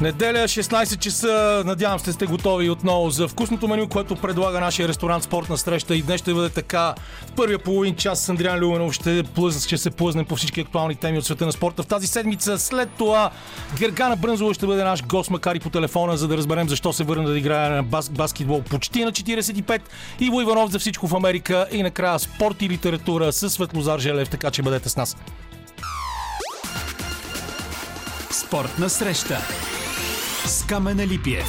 Неделя, 16 часа. Надявам се сте готови отново за вкусното меню, което предлага нашия ресторант Спортна среща. И днес ще бъде така. В първия половин час с Андриан Люменов ще, плъзна, ще се плъзнем по всички актуални теми от света на спорта. В тази седмица след това Гергана Брънзова ще бъде наш гост, макар и по телефона, за да разберем защо се върна да играе на бас- баскетбол почти на 45. Иво Иванов за всичко в Америка. И накрая спорт и литература с Светлозар Желев, така че бъдете с нас. Спортна среща z Kameneli Piew.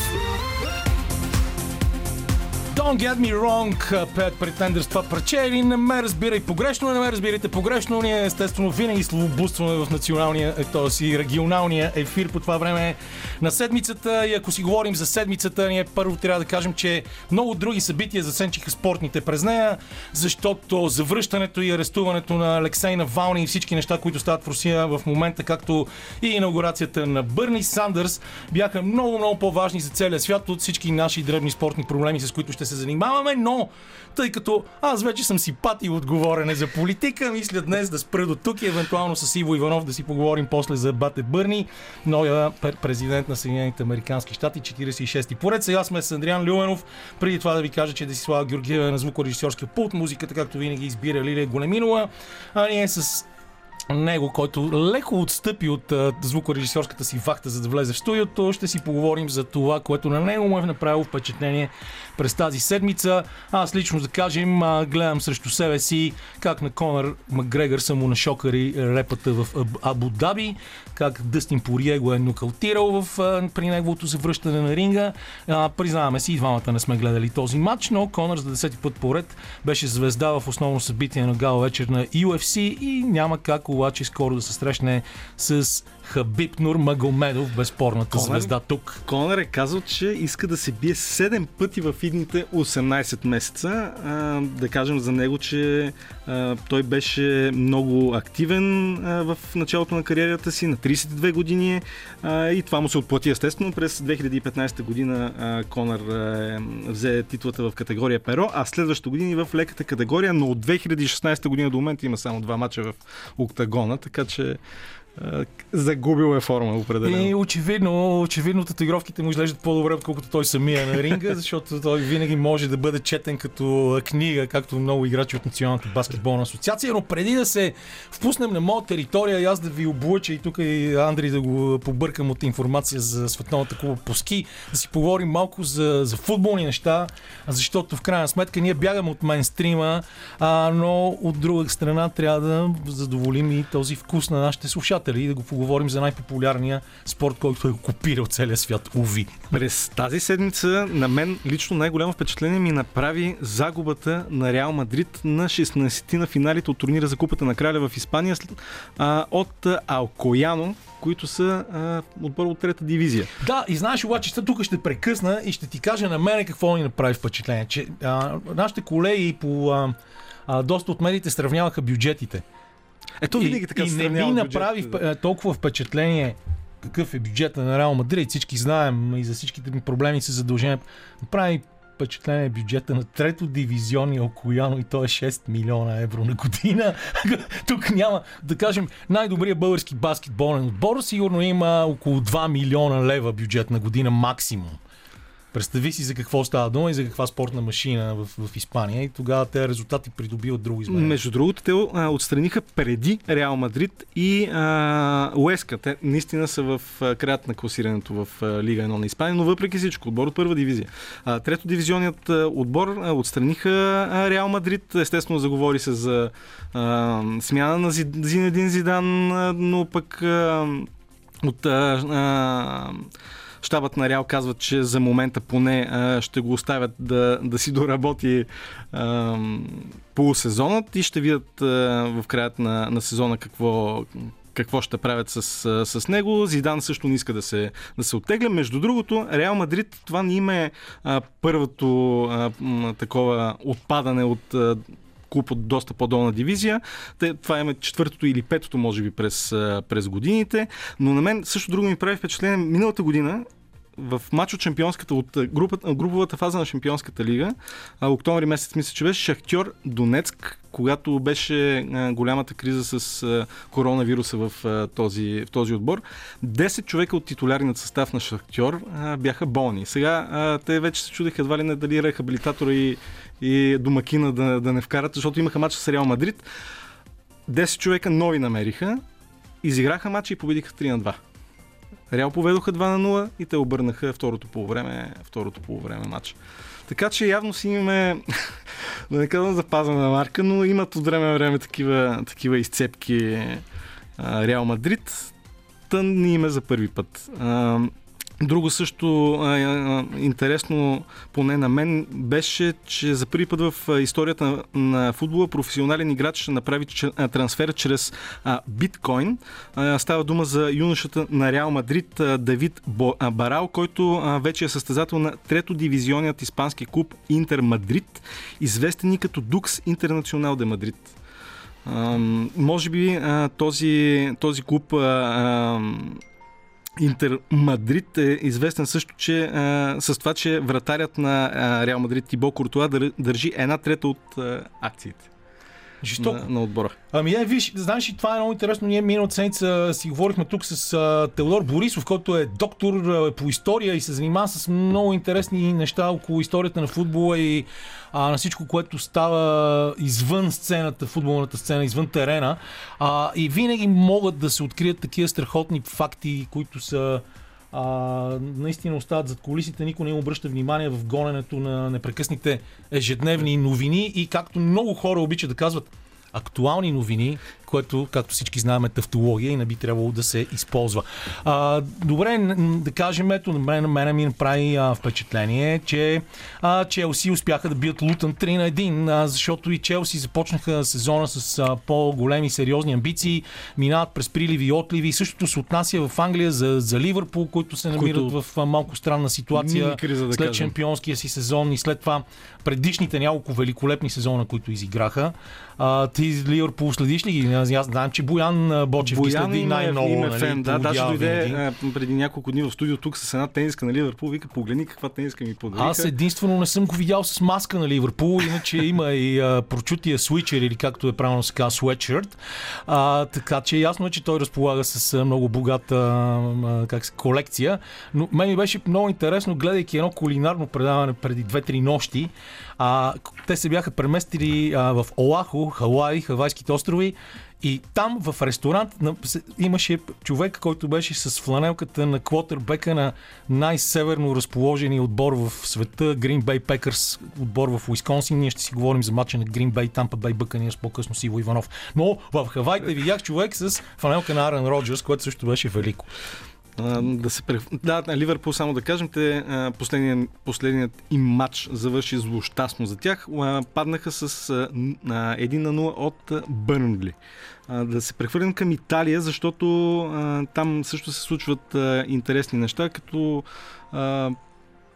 Don't get me wrong, Pet Pretenders, това парче или не ме разбирай погрешно, не ме разбирайте погрешно. Ние естествено винаги словоблудстваме в националния, т.е. и регионалния ефир по това време на седмицата. И ако си говорим за седмицата, ние първо трябва да кажем, че много други събития засенчиха спортните през нея, защото завръщането и арестуването на Алексей Навални и всички неща, които стават в Русия в момента, както и инаугурацията на Бърни Сандърс, бяха много, много по-важни за целия свят от всички наши дребни спортни проблеми, с които ще се занимаваме, но тъй като аз вече съм си пати отговорене за политика, мисля днес да спра до тук и евентуално с Иво Иванов да си поговорим после за Бате Бърни, новия президент на Съединените Американски щати, 46-ти поред. Сега сме с Андриан Люменов. Преди това да ви кажа, че Десислава Георгиева е на звукорежисьорския пулт, музиката, както винаги избира Лилия Големинова, а ние с него, който леко отстъпи от а, звукорежисьорската си вахта, за да влезе в студиото. Ще си поговорим за това, което на него му е направило впечатление през тази седмица. Аз лично да кажем, гледам срещу себе си как на Конър Макгрегор са му нашокари репата в Аб- Абу Даби, как Дъстин Порие го е нокаутирал в, при неговото завръщане на ринга. Признаваме си, двамата не сме гледали този матч, но Конър за десети път поред беше звезда в основно събитие на гала вечер на UFC и няма как обаче скоро да се срещне с Хабиб Нур Магомедов, безспорната Конър? звезда тук. Конър е казал, че иска да се бие 7 пъти в идните 18 месеца. А, да кажем за него, че а, той беше много активен а, в началото на кариерата си, на 32 години е, а, и това му се отплати естествено. През 2015 година а, Конър а, взе титлата в категория перо, а следващата година и в леката категория, но от 2016 година до момента има само два мача в октагона, така че загубил е форма определено. И очевидно, очевидно татуировките му изглеждат по-добре, отколкото той самия на ринга, защото той винаги може да бъде четен като книга, както много играчи от Националната баскетболна асоциация. Но преди да се впуснем на моя територия и аз да ви облъча и тук и Андри да го побъркам от информация за Световната куба по ски, да си поговорим малко за, за футболни неща, защото в крайна сметка ние бягаме от мейнстрима, а, но от друга страна трябва да задоволим и този вкус на нашите слушатели и да го поговорим за най-популярния спорт, който е окупирал целия свят. Уви. През тази седмица на мен лично най-голямо впечатление ми направи загубата на Реал Мадрид на 16-ти на финалите от турнира за Купата на Краля в Испания а, от Алкояно, които са а, отбор от трета дивизия. Да, и знаеш обаче, сега тук ще прекъсна и ще ти кажа на мене какво ни направи впечатление. Че а, нашите колеги по а, а, доста от медиите сравняваха бюджетите. Ето винаги така и не ми направи бюджетите, вп- толкова впечатление какъв е бюджета на Реал Мадрид. Всички знаем и за всичките ми проблеми с задължения. Направи впечатление бюджета на трето дивизионни Окояно и то е 6 милиона евро на година. Тук няма, да кажем, най-добрият български баскетболен отбор сигурно има около 2 милиона лева бюджет на година максимум. Представи си за какво става дума и за каква спортна машина в, в Испания и тогава тези резултати придобиват друго измерение. Между другото, те а, отстраниха преди Реал Мадрид и а, Уеска. Те наистина са в а, краят на класирането в а, Лига 1 на Испания, но въпреки всичко, отбор от първа дивизия. А, трето дивизионният отбор а, отстраниха а, Реал Мадрид. Естествено, заговори се за а, смяна на Зи- Зинедин Зидан, но пък а, от а, а, Штабът на Реал казват, че за момента поне ще го оставят да, да си доработи полусезонът и ще видят в краят на, на сезона какво, какво ще правят с, с него. Зидан също не иска да се, да се оттегля. Между другото, Реал Мадрид това не има е първото а, такова отпадане от а, клуб от доста по-долна дивизия. Те, това е четвъртото или петото, може би, през, през годините. Но на мен също друго ми прави впечатление. Миналата година в матч от шампионската, от групата, груповата фаза на шампионската лига, а, октомври месец мисля, че беше Шахтьор Донецк, когато беше а, голямата криза с а, коронавируса в, а, този, в този отбор. 10 човека от титулярният състав на Шахтьор а, бяха болни. Сега а, те вече се чудиха едва ли не дали рехабилитатора и, и домакина да, да не вкарат, защото имаха матч с Реал Мадрид. 10 човека нови намериха, изиграха матча и победиха 3 на 2. Реал поведоха 2 на 0 и те обърнаха второто полувреме, второто полувреме матч. Така че явно си имаме, да не казвам запазена марка, но имат от време време такива, такива изцепки Реал Мадрид. Тън ни има за първи път. А, Друго също а, а, интересно, поне на мен, беше, че за първи път в историята на, на футбола професионален играч ще направи ч, а, трансфер чрез а, биткоин. А, става дума за юношата на Реал Мадрид а, Давид Бо, а, Барал, който а, вече е състезател на трето дивизионният испански клуб Интер Мадрид, известен и като Дукс Интернационал де Мадрид. А, може би а, този, този клуб а, Интер Мадрид е известен също, че а, с това, че вратарят на а, Реал Мадрид Тибо Куртуа държи една трета от а, акциите. Жестоко. На, на отбора. Ами е, виж, знаеш това е много интересно. Ние миналата седмица си говорихме тук с а, Теодор Борисов, който е доктор а, по история и се занимава с много интересни неща около историята на футбола и а, на всичко, което става извън сцената, футболната сцена, извън терена. А, и винаги могат да се открият такива страхотни факти, които са а, наистина остават зад колисите, никой не им обръща внимание в гоненето на непрекъсните ежедневни новини. И както много хора обичат да казват, актуални новини, което, както всички знаем, е тавтология и не би трябвало да се използва. А, добре, да кажем, ето, на мен, мен ми направи а, впечатление, че а, Челси успяха да бият Лутън 3 на 1, а, защото и Челси започнаха сезона с а, по-големи сериозни амбиции, минават през приливи и отливи. Същото се отнася в Англия за, за Ливърпул, които се намират които... в а, малко странна ситуация криза, да след кажем. шампионския си сезон и след това предишните няколко великолепни сезона, които изиграха. А, ти Ливърпул следиш ли ги? Аз, знам, че Боян Бочев Боян следи има, най-много. има нали, фен, да, даже дойде винаги. преди няколко дни в студио тук с една тениска на Ливърпул, вика, погледни каква тениска ми подариха. Аз единствено не съм го видял с маска на Ливърпул, иначе има и а, прочутия свичер или както е правилно се казва. А, така че ясно е, че той разполага с много богата а, как се, колекция. Но мен ми беше много интересно, гледайки едно кулинарно предаване преди 2-3 нощи. А, те се бяха преместили а, в Оаху, Хавай, Хавайските острови. И там в ресторант имаше човек, който беше с фланелката на квотербека на най-северно разположения отбор в света, Green Bay Packers, отбор в Уисконсин. Ние ще си говорим за матча на Green Bay, Tampa Bay Buccaneers по-късно с Иво Иванов. Но в Хавайте видях човек с фланелка на Арен Роджерс, което също беше велико. Да се прев... Да, на Ливърпул само да кажем, те последният, последният им матч завърши злощастно за тях. Паднаха с а, н- а, 1 на 0 от Бърнли. Да се прехвърлим към Италия, защото там също се случват интересни неща, като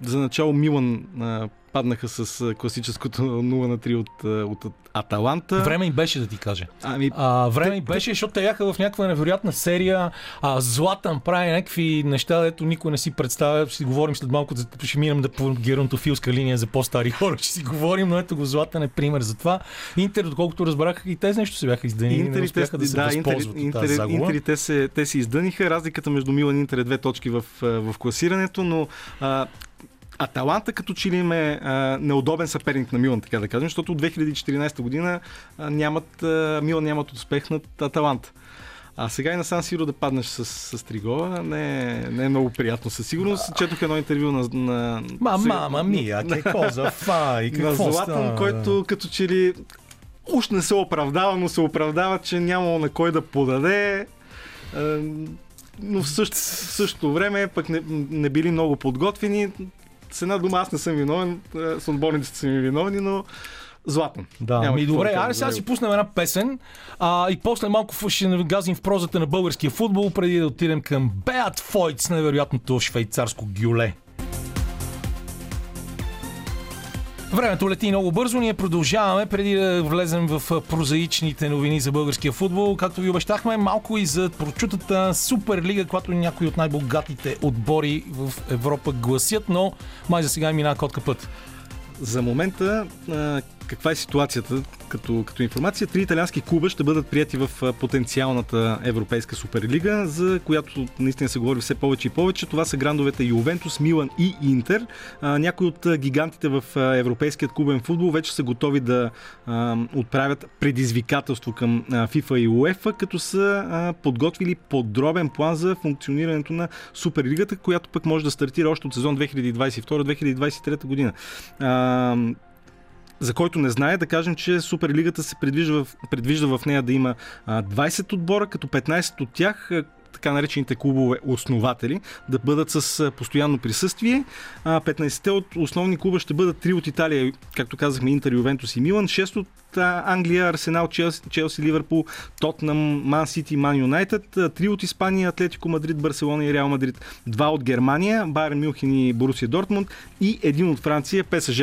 за начало Милан а, паднаха с класическото 0 на 3 от, от Аталанта. Време им беше да ти кажа. Ами, А, време им беше, защото те бяха в някаква невероятна серия. А, Златан прави някакви неща, дето никой не си представя. Ще си говорим след малко, ще минем да по геронтофилска линия за по-стари хора. Ще си говорим, но ето го Златан е пример за това. Интер, доколкото разбрах, и те нещо се бяха издънили. не Интерите, успяха да се да, възползват Интер, от тази Интер, загуба. Те, се, те се издъниха. Разликата между Милан и Интер е две точки в, в класирането, но а, Аталанта като че ли им е а, неудобен съперник на Милан, така да кажем, защото от 2014 година а, нямат, а, Милан нямат успех над Аталанта. А сега и на Сан Сиро да паднеш с, с три гола не, не е много приятно със сигурност. Четох едно интервю на... на Ма, сега- мама мия, ке коза, фай, на какво Златан, става? който като че ли уж не се оправдава, но се оправдава, че нямало на кой да подаде. Но в, същ, в същото време пък не, не били много подготвени. С една дума аз не съм виновен, е, с отборниците са ми виновни, но Златан. Да, Няма ми добре, за сега си пуснем една песен а, и после малко ще навгазим в прозата на българския футбол, преди да отидем към Беат Фойт с невероятното швейцарско гюле. Времето лети много бързо, ние продължаваме преди да влезем в прозаичните новини за българския футбол. Както ви обещахме, малко и за прочутата Суперлига, която някои от най-богатите отбори в Европа гласят, но май за сега мина котка път. За момента каква е ситуацията като, като информация? Три италиански клуба ще бъдат прияти в потенциалната Европейска суперлига, за която наистина се говори все повече и повече. Това са грандовете Ювентус, Милан и Интер. някои от гигантите в европейският клубен футбол вече са готови да отправят предизвикателство към FIFA и UEFA, като са подготвили подробен план за функционирането на Суперлигата, която пък може да стартира още от сезон 2022-2023 година. За който не знае, да кажем, че Суперлигата се предвижда в, предвижда в нея да има а, 20 отбора, като 15 от тях така наречените клубове основатели да бъдат с постоянно присъствие. 15-те от основни клуба ще бъдат 3 от Италия, както казахме, Интер, Ювентус и Милан, 6 от Англия, Арсенал, Челси, Ливърпул, Тотнам, Ман Сити, Ман Юнайтед, 3 от Испания, Атлетико Мадрид, Барселона и Реал Мадрид, 2 от Германия, Байерн Мюнхен и Борусия Дортмунд и един от Франция, ПСЖ.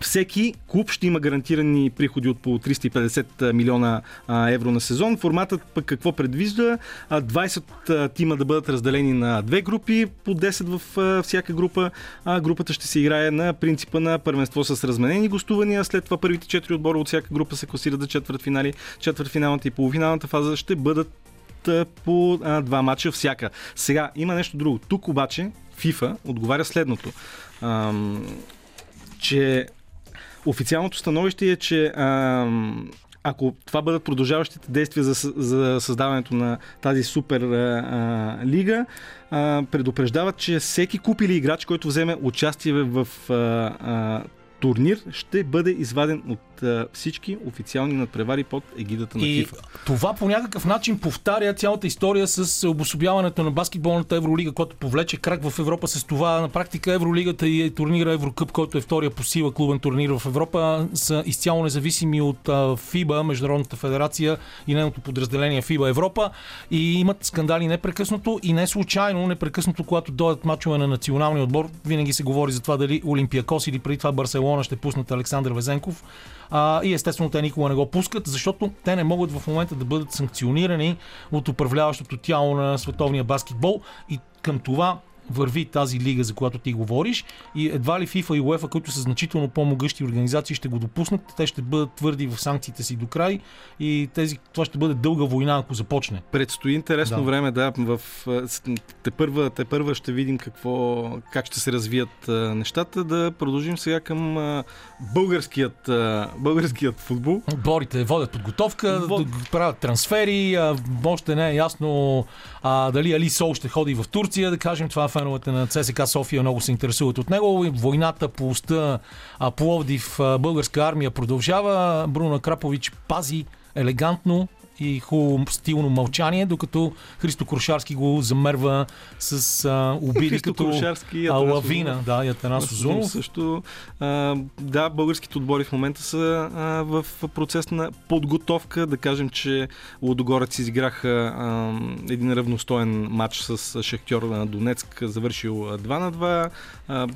Всеки клуб ще има гарантирани приходи от по 350 милиона евро на сезон. Форматът пък какво предвижда? 20 тима да бъдат разделени на две групи, по 10 в всяка група. Групата ще се играе на принципа на първенство с разменени гостувания. След това първите 4 отбора от всяка група се класират за четвърт финали. Четвъртфиналната и полуфиналната фаза ще бъдат по а, два мача всяка. Сега има нещо друго. Тук обаче FIFA отговаря следното. Ам, че Официалното становище е, че а, ако това бъдат продължаващите действия за, за създаването на тази супер а, лига, а, предупреждават, че всеки куп или играч, който вземе участие в а, а, турнир, ще бъде изваден от всички официални надпревари под егидата на и FIFA. Това по някакъв начин повтаря цялата история с обособяването на баскетболната Евролига, която повлече крак в Европа с това. На практика Евролигата и турнира Еврокъп, който е втория по сила клубен турнир в Европа, са изцяло независими от ФИБА, Международната федерация и нейното подразделение ФИБА Европа и имат скандали непрекъснато и не случайно, непрекъснато, когато дойдат мачове на националния отбор, винаги се говори за това дали Олимпиакос или преди това Барселона ще пуснат Александър Везенков. А, и естествено те никога не го пускат, защото те не могат в момента да бъдат санкционирани от управляващото тяло на световния баскетбол. И към това върви тази лига, за която ти говориш и едва ли FIFA и UEFA, които са значително по-могъщи организации, ще го допуснат. Те ще бъдат твърди в санкциите си до край и тези, това ще бъде дълга война, ако започне. Предстои интересно да. време, да. В, те, първа, те първа ще видим какво, как ще се развият нещата. Да продължим сега към българският, българският футбол. Борите водят подготовка, Вод... правят трансфери, още не е ясно а, дали Али Сол ще ходи в Турция, да кажем това феновете на ЦСК София много се интересуват от него. Войната по уста Пловдив, българска армия продължава. Бруно Крапович пази елегантно и хубаво стилно мълчание, докато Христо Крушарски го замерва с а, обиди като Крушарски, а, лавина. Да, и Атанас Озунов. Също, а, да, българските отбори в момента са а, в процес на подготовка. Да кажем, че Лодогорец изиграха а, един равностоен матч с Шахтьор на Донецк, завършил 2 на 2. А,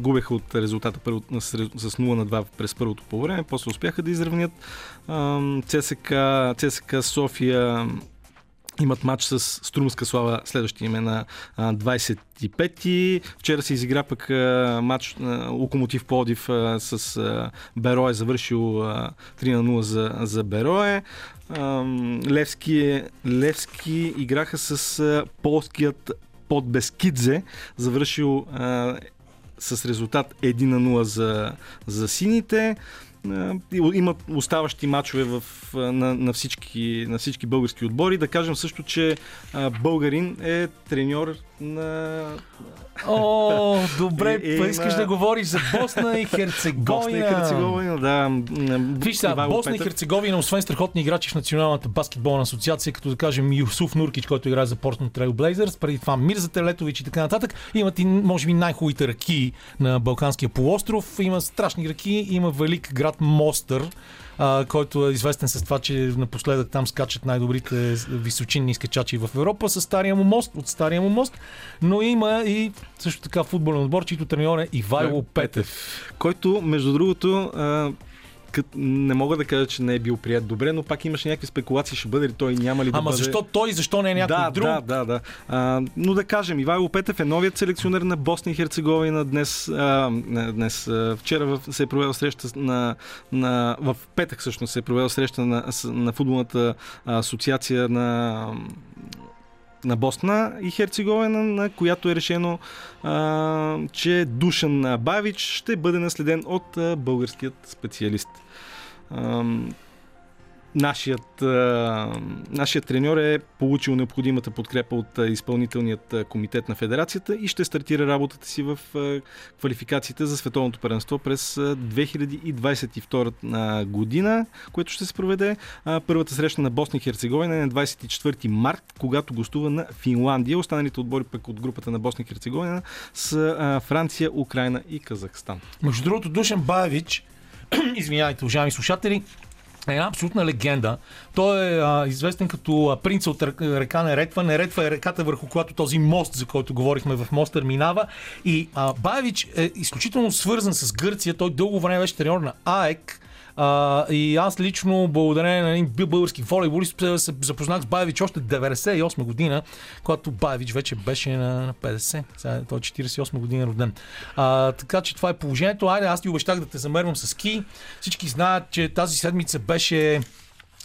губеха от резултата първо, с, с 0 на 2 през първото по време, после успяха да изравнят. ЦСК, ЦСК София имат матч с Струмска слава следващия име на 25-ти. Вчера се изигра пък матч Локомотив Плодив с Берое, завършил 3 на 0 за, за Берое. Левски, Левски играха с полският под Бескидзе, завършил с резултат 1 на 0 за, за сините. Имат оставащи матчове в, на, на, всички, на всички български отбори. Да кажем също, че българин е треньор на О, добре, е, е, искаш да говориш за Босна и Херцеговина. Босна и Херцеговина, да. Виж сега, Босна Петър. и Херцеговина, освен страхотни играчи в Националната баскетболна асоциация, като да кажем Юсуф Нуркич, който играе за Портland Trail Blazers, преди това Мирза Телетович и така нататък, имат и, може би, най-хубавите ръки на Балканския полуостров. Има страшни ръки, има велик град Мостър, а, който е известен с това, че напоследък там скачат най-добрите височинни скачачи в Европа, с стария му мост, от стария му мост. Но има и също така футболен отбор, чийто треньор е Ивайло Петев. Който, между другото, а, кът, не мога да кажа, че не е бил прият добре, но пак имаше някакви спекулации, ще бъде ли той, няма ли да Ама бъде. защо той, защо не е някой да, друг? Да, да, да. А, но да кажем, Ивайло Петев е новият селекционер на Босна и Херцеговина. Днес, а, не, днес а, вчера в, се е провела среща на, на, в петък всъщност се е провела среща на, на футболната асоциация на на Босна и Херцеговина, на която е решено, а, че Душан Бавич ще бъде наследен от а, българският специалист. Ам, Нашият, нашият треньор е получил необходимата подкрепа от изпълнителният комитет на федерацията и ще стартира работата си в квалификациите за световното първенство през а, 2022 а, година, което ще се проведе. Първата среща на Босна и Херцеговина е на 24 март, когато гостува на Финландия. Останалите отбори пък от групата на Босна и Херцеговина а, Франция, Украина и Казахстан. Между другото, Душан Баевич, извинявайте, уважаеми слушатели, е една абсолютна легенда. Той е а, известен като а, принца от река Неретва. Неретва е реката, върху която този мост, за който говорихме в Мостър, минава. И а, Баевич е изключително свързан с Гърция. Той дълго време беше треньор на АЕК. А, и аз лично, благодарение на един български волейболист, се запознах с Баевич още 98 година, когато Баевич вече беше на, на 50. Сега той е 48 година роден. А, така че това е положението. Айде, аз ти обещах да те замервам с ски. Всички знаят, че тази седмица беше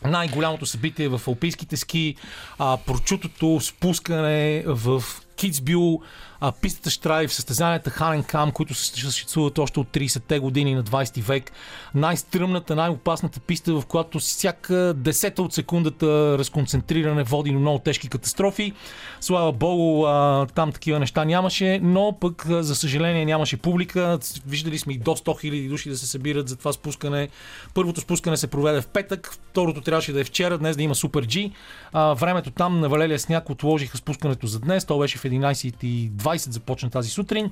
най-голямото събитие в алпийските ски, а, прочутото спускане в Китсбил, а, пистата Штрайв, състезанията Ханен Кам, които съществуват още от 30-те години на 20 век. Най-стръмната, най-опасната писта, в която всяка десета от секундата разконцентриране води до много тежки катастрофи. Слава Богу, а, там такива неща нямаше, но пък, за съжаление, нямаше публика. Виждали сме и до 100 000 души да се събират за това спускане. Първото спускане се проведе в петък, второто трябваше да е вчера, днес да има Супер G. А, времето там на Валелия сняг отложиха спускането за днес. То беше в 11.20 започна тази сутрин.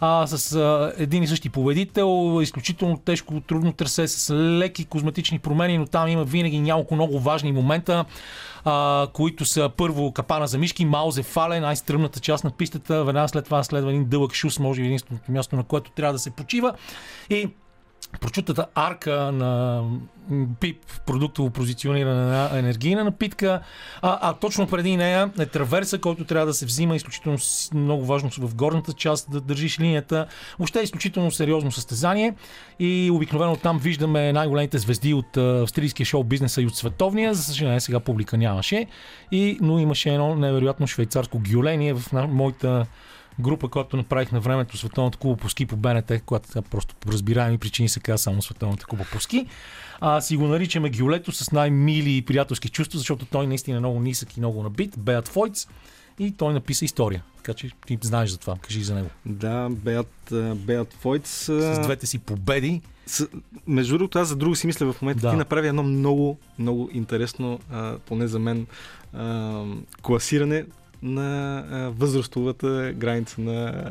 А, с а, един и същи победител, изключително тежко, трудно трасе, с леки козметични промени, но там има винаги няколко много важни момента, а, които са първо капана за мишки, Маузе Фале, най-стръмната част на пистата, веднага след това следва един дълъг шус, може би единственото място, на което трябва да се почива. И прочутата арка на ПИП, продуктово позициониране на енергийна напитка, а, а точно преди нея е траверса, който трябва да се взима изключително много важно в горната част, да държиш линията. Въобще е изключително сериозно състезание и обикновено там виждаме най-големите звезди от австрийския шоу бизнеса и от световния. За съжаление сега публика нямаше, и, но имаше едно невероятно швейцарско гюление в моята група, която направих на времето Световната куба по ски по БНТ, която просто по разбираеми причини се казва само Световната куба по ски. А, си го наричаме Гюлето с най-мили и приятелски чувства, защото той наистина е много нисък и много набит. Беат Фойц. И той написа история. Така че ти знаеш за това. Кажи за него. Да, Беат, Беат Фойц. С двете си победи. С, между другото, аз за друго си мисля в момента. Да. Ти направи едно много, много интересно, а, поне за мен, а, класиране на а, възрастовата граница на,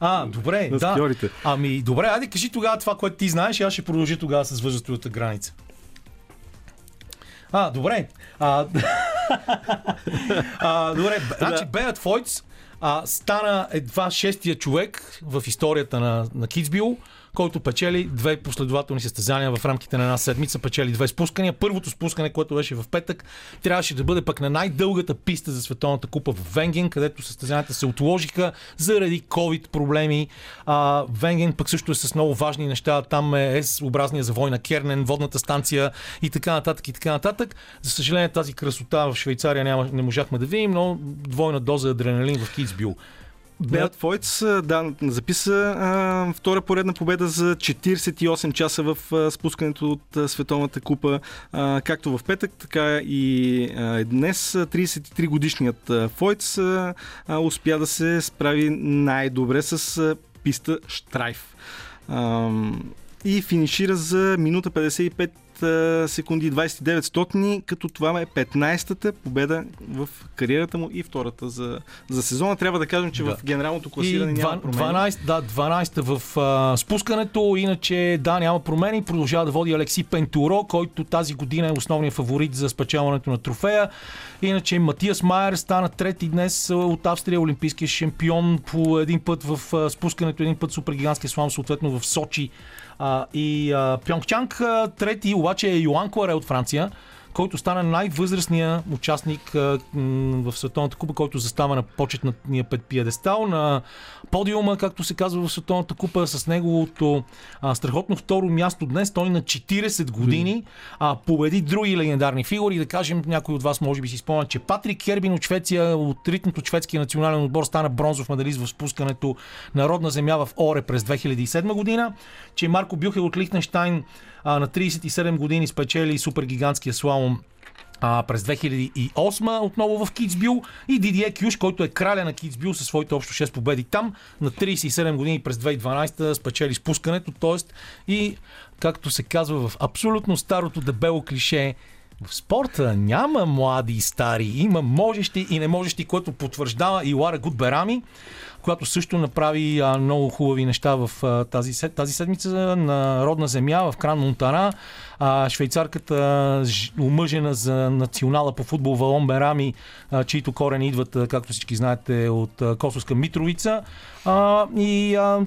А, добре, на да. скиорите. Ами, добре, айде кажи тогава това, което ти знаеш и аз ще продължи тогава с възрастовата граница. А, добре. А, а, добре, значи Беят Фойц а, стана едва шестия човек в историята на, на Китсбил, който печели две последователни състезания в рамките на една седмица, печели две спускания. Първото спускане, което беше в петък, трябваше да бъде пък на най-дългата писта за Световната купа в Венген, където състезанията се отложиха заради COVID проблеми. А, Венген пък също е с много важни неща. Там е С-образния завой на Кернен, водната станция и така нататък и така нататък. За съжаление тази красота в Швейцария няма, не можахме да видим, но двойна доза адреналин в Китсбил. Беат Фойц да, записа а, втора поредна победа за 48 часа в а, спускането от а, Световната купа, а, както в петък, така и а, днес. А, 33 годишният Фойц а, а, успя да се справи най-добре с а, писта Штрайф. А, и финишира за минута 55 а, секунди 29 стотни, като това е 15-та победа в кариерата му и втората за, за сезона. Трябва да кажем, че Да. в генералното класиране И няма промени. 12, да, 12 в а, спускането, иначе да, няма промени. Продължава да води Алекси Пентуро, който тази година е основният фаворит за спечелването на трофея. Иначе Матиас Майер стана трети днес от Австрия, олимпийския шампион по един път в а, спускането, един път супергигантския слам, съответно в Сочи а, и а, Пьонгчанг. Трети обаче е Йоан Кларе от Франция който стана най-възрастният участник в Световната купа, който застава на почетния пет пиедестал на подиума, както се казва в Световната купа, с неговото а, страхотно второ място днес. Той на 40 години а, победи други легендарни фигури. Да кажем, някой от вас може би си спомня, че Патрик Хербин от Швеция, от ритното шведския национален отбор, стана бронзов медалист в спускането на родна земя в Оре през 2007 година, че Марко Бюхел от Лихтенштайн а, на 37 години спечели супергигантския слалом а, през 2008 отново в Китсбил и Дидие Кюш, който е краля на Китсбил със своите общо 6 победи там. На 37 години през 2012 спечели спускането, т.е. и както се казва в абсолютно старото дебело клише, в спорта няма млади и стари, има можещи и не можещи, което потвърждава и Лара Гудберами, която също направи а, много хубави неща в а, тази, тази седмица на родна земя в Кран Монтана. А, швейцарката, омъжена за национала по футбол Валон Берами, а, чието корени идват, както всички знаете, от а, Косовска Митровица. А, и а,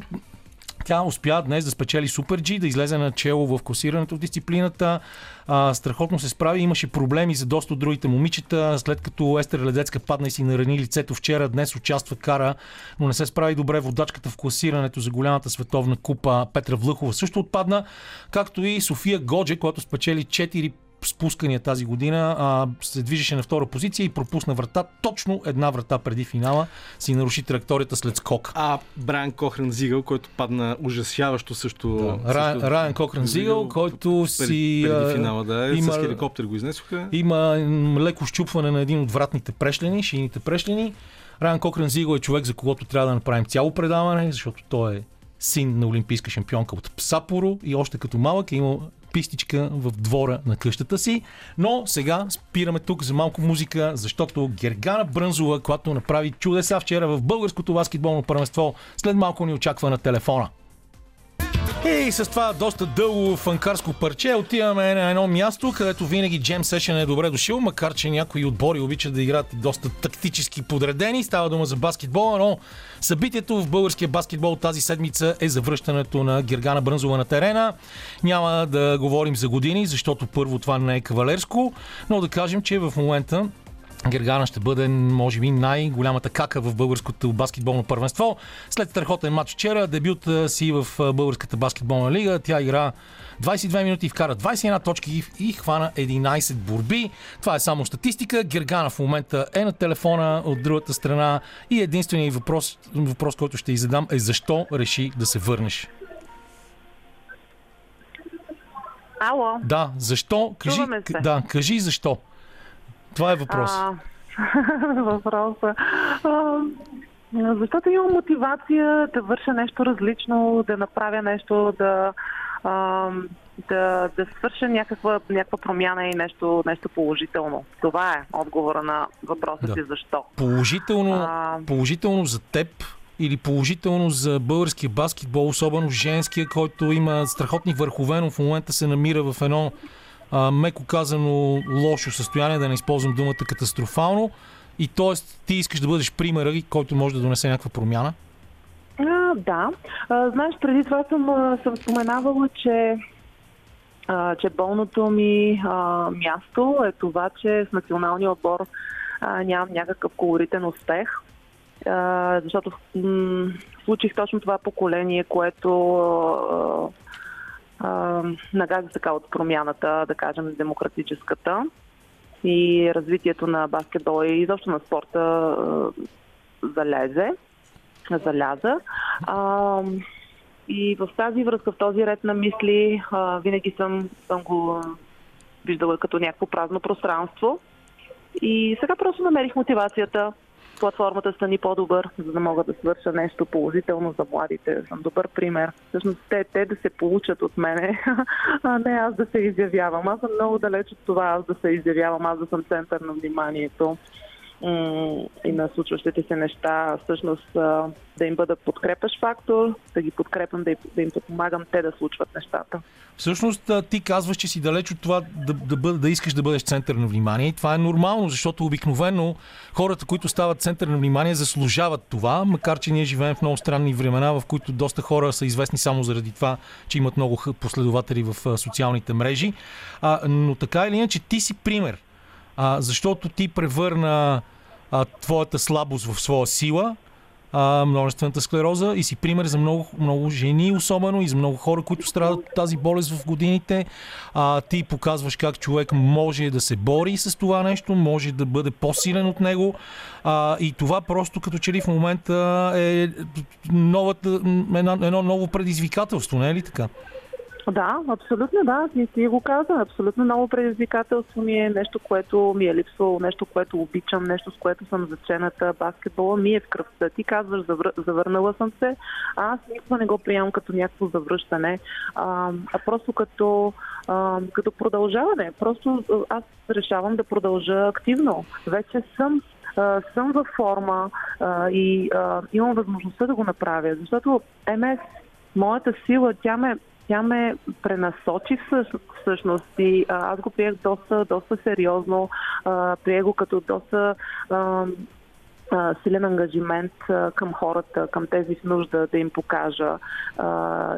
тя успя днес да спечели Супер G, да излезе на чело в класирането в дисциплината. А, страхотно се справи. Имаше проблеми за доста от другите момичета. След като Естер Ледецка падна и си нарани лицето вчера, днес участва кара, но не се справи добре водачката в класирането за голямата световна купа. Петра Влъхова също отпадна, както и София Годже, която спечели 4 спускания тази година, а, се движеше на втора позиция и пропусна врата. Точно една врата преди финала си наруши траекторията след скок. А Брайан Кохрен Зигъл, който падна ужасяващо също. Да. Също- Райан Кохрен Зигъл, който преди, си, Преди а, финала, да. има- С хеликоптер го изнесоха. Има леко щупване на един от вратните прешлени, шийните прешлени. Райан Кохрен Зигъл е човек, за когото трябва да направим цяло предаване, защото той е син на олимпийска шампионка от Псапоро и още като малък е имал пистичка в двора на къщата си. Но сега спираме тук за малко музика, защото Гергана Брънзова, която направи чудеса вчера в българското баскетболно първенство, след малко ни очаква на телефона. И с това доста дълго фанкарско парче отиваме на едно място, където винаги джем сешен е добре дошъл, макар че някои отбори обичат да играят доста тактически подредени. Става дума за баскетбола, но събитието в българския баскетбол тази седмица е завръщането на Гергана Брънзова на терена. Няма да говорим за години, защото първо това не е кавалерско, но да кажем, че в момента Гергана ще бъде, може би, най-голямата кака в българското баскетболно първенство. След страхотен матч вчера, дебют си в българската баскетболна лига, тя игра 22 минути, вкара 21 точки и хвана 11 борби. Това е само статистика. Гергана в момента е на телефона от другата страна и единственият въпрос, въпрос който ще й задам е защо реши да се върнеш. Ало. Да, защо? Кажи, да, кажи защо. Това е въпрос. А, въпроса. А, защото имам мотивация да върша нещо различно, да направя нещо, да, а, да, да свърша някаква, някаква промяна и нещо, нещо положително. Това е отговора на въпроса Да. ти защо. Положително, А. положително за теб или положително за българския баскетбол, особено женския, който има страхотни върхове, но в момента се намира в едно а, меко казано лошо състояние, да не използвам думата катастрофално. И т.е. ти искаш да бъдеш примера, който може да донесе някаква промяна. А, да. А, знаеш, преди това съм, съм споменавала, че, а, че болното ми а, място е това, че с националния отбор а, нямам някакъв колоритен успех. А, защото м- случих точно това поколение, което а, а, нагаза така от промяната, да кажем, демократическата и развитието на баскетбола и изобщо на спорта залезе заляза. А, и в тази връзка, в този ред на мисли, а, винаги съм, съм го виждала като някакво празно пространство. И сега просто намерих мотивацията платформата стани по-добър, за да мога да свърша нещо положително за младите. Съм добър пример. Всъщност те, те да се получат от мене, а не аз да се изявявам. Аз съм много далеч от това аз да се изявявам, аз да съм център на вниманието и на случващите се неща, всъщност да им бъда подкрепаш фактор, да ги подкрепям, да, да им помагам те да случват нещата. Всъщност ти казваш, че си далеч от това да, да, бъд, да искаш да бъдеш център на внимание. И това е нормално, защото обикновено хората, които стават център на внимание, заслужават това, макар че ние живеем в много странни времена, в които доста хора са известни само заради това, че имат много последователи в социалните мрежи. А, но така или иначе, ти си пример. А, защото ти превърна а, твоята слабост в своя сила, а, множествената склероза и си пример за много, много жени, особено и за много хора, които страдат от тази болест в годините. А, ти показваш как човек може да се бори с това нещо, може да бъде по-силен от него. А, и това просто като че ли в момента е новата, едно, едно ново предизвикателство, не е ли така? Да, абсолютно да. Ти, ти го каза. Абсолютно ново предизвикателство ми е нещо, което ми е липсвало, нещо, което обичам, нещо, с което съм зачената. Баскетбола ми е в кръвта. Ти казваш, завър... завърнала съм се. А аз никога не го приемам като някакво завръщане, а, а просто като, а, като продължаване. Просто аз решавам да продължа активно. Вече съм съм във форма а, и а, имам възможността да го направя, защото МС, моята сила, тя ме тя ме пренасочи всъщност и аз го приех доста, доста сериозно, приех го като доста силен ангажимент към хората, към тези в нужда да им покажа.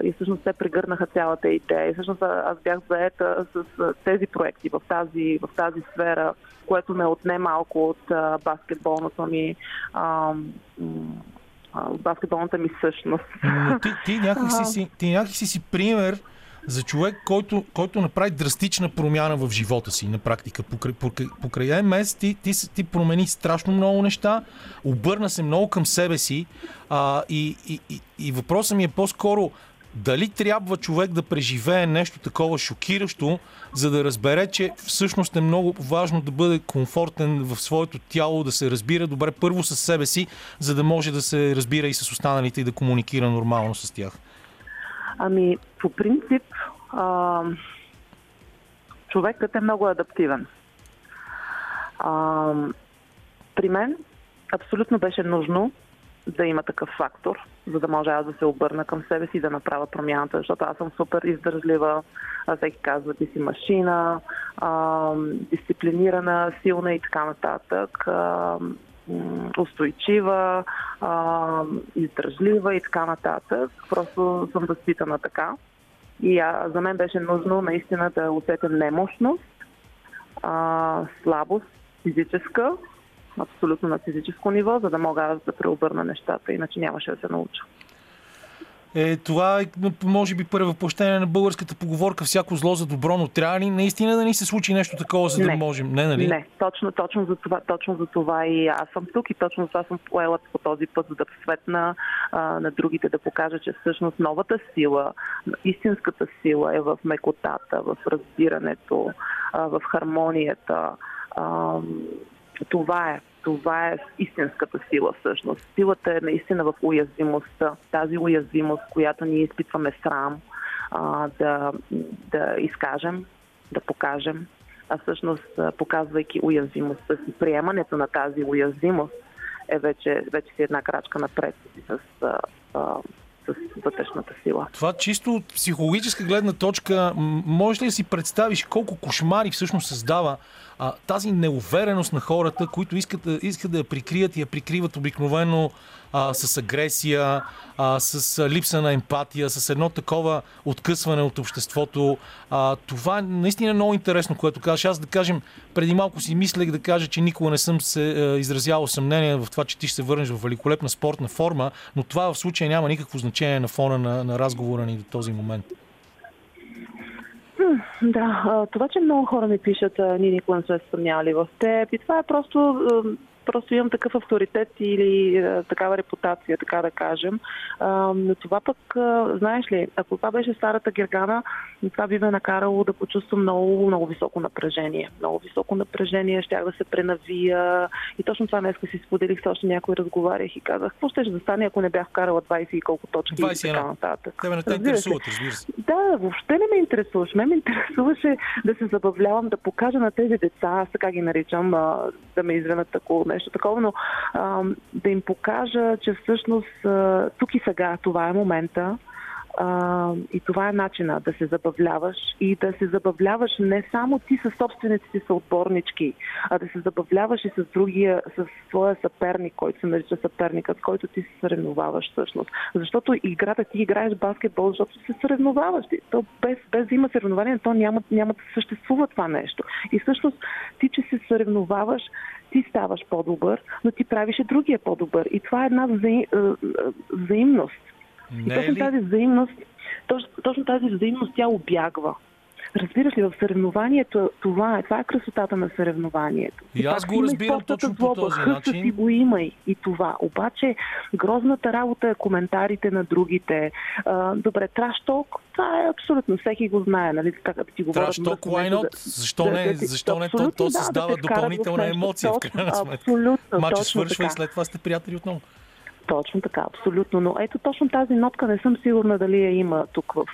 И всъщност те прегърнаха цялата идея. И всъщност аз бях заета с, с тези проекти в тази, в тази сфера, което ме отне малко от а, баскетболната ми а, баскетболната ми същност. ти, ти, някак си, ти някак си си пример за човек, който, който направи драстична промяна в живота си на практика. Покрай, покрай, покрай МС ти, ти, ти промени страшно много неща, обърна се много към себе си а, и, и, и, и въпросът ми е по-скоро дали трябва човек да преживее нещо такова шокиращо, за да разбере, че всъщност е много важно да бъде комфортен в своето тяло, да се разбира добре първо с себе си, за да може да се разбира и с останалите и да комуникира нормално с тях? Ами, по принцип, а, човекът е много адаптивен. А, при мен абсолютно беше нужно да има такъв фактор, за да може аз да се обърна към себе си и да направя промяната, защото аз съм супер издържлива, всеки казва, ти си машина, а, дисциплинирана, силна и така нататък, а, устойчива, а, издържлива и така нататък. Просто съм възпитана така. И а, за мен беше нужно наистина да усетя немощност, а, слабост физическа, абсолютно на физическо ниво, за да мога аз да преобърна нещата, иначе нямаше да се науча. Е, това е, може би, първо въплъщение на българската поговорка всяко зло за добро, но трябва ли наистина да ни се случи нещо такова, за да не. можем? Не, нали? Не, точно, точно, за това, точно за това и аз съм тук и точно за това съм поела по този път, за да светна а, на другите, да покажа, че всъщност новата сила, истинската сила е в мекотата, в разбирането, а, в хармонията. А, това е. Това е истинската сила всъщност. Силата е наистина в уязвимостта. Тази уязвимост, която ние изпитваме срам, а, да, да изкажем, да покажем, а всъщност показвайки уязвимостта си, приемането на тази уязвимост е вече, вече си една крачка напред с а, с вътрешната сила. Това чисто от психологическа гледна точка, можеш ли да си представиш колко кошмари всъщност създава а, тази неувереност на хората, които искат, искат да я прикрият и я прикриват обикновено а, с агресия, а, с липса на емпатия, с едно такова откъсване от обществото. А, това е наистина много интересно, което казваш. Аз да кажем, преди малко си мислех да кажа, че никога не съм се е, изразявал съмнение в това, че ти ще се върнеш в великолепна спортна форма, но това в случая няма никакво значение на фона на, на разговора ни до този момент. Да, това, че много хора ми пишат, ние никога не сме съмнявали в теб и това е просто просто имам такъв авторитет или а, такава репутация, така да кажем. А, но това пък, а, знаеш ли, ако това беше старата Гергана, това би ме накарало да почувствам много, много високо напрежение. Много високо напрежение, щях да се пренавия. И точно това днес си споделих с още някой, разговарях и казах, какво ще да стане, ако не бях карала 20 и колко точки 21. и така нататък. Тебе не те интересуват, разбира се. Да, въобще не ме интересуваш. Ме ме интересуваше да се забавлявам, да покажа на тези деца, аз така ги наричам, да ме извинят ако нещо такова, но а, да им покажа, че всъщност а, тук и сега това е момента, а, и това е начина да се забавляваш и да се забавляваш не само ти с собствените си съотборнички, а да се забавляваш и с другия, с своя съперник, който се нарича съперникът, с който ти се съревноваваш всъщност. Защото играта ти играеш баскетбол, защото се съревноваваш. То без, без да има съревнование, то няма, няма да съществува това нещо. И всъщност ти, че се съревноваваш, ти ставаш по-добър, но ти правиш и другия по-добър. И това е една взаим, взаимност. И Не е точно ли? тази взаимност, точно, точно тази взаимност тя обягва. Разбираш ли, в съревнованието това е, това е красотата на съревнованието. И аз го и разбирам точно по злоба, този начин. си го има и, и това. Обаче грозната работа е коментарите на другите. А, добре, траш ток, това е абсолютно, всеки го знае, нали, така да ти говорят. Траш ток, why not? Защо не? ти- Защо не? То- то да, създава да допълнителна емоция, в крайна сметка. Абсолютно, Мача свършва и така. след това сте приятели отново. Точно така, абсолютно. Но ето точно тази нотка не съм сигурна дали я има тук в...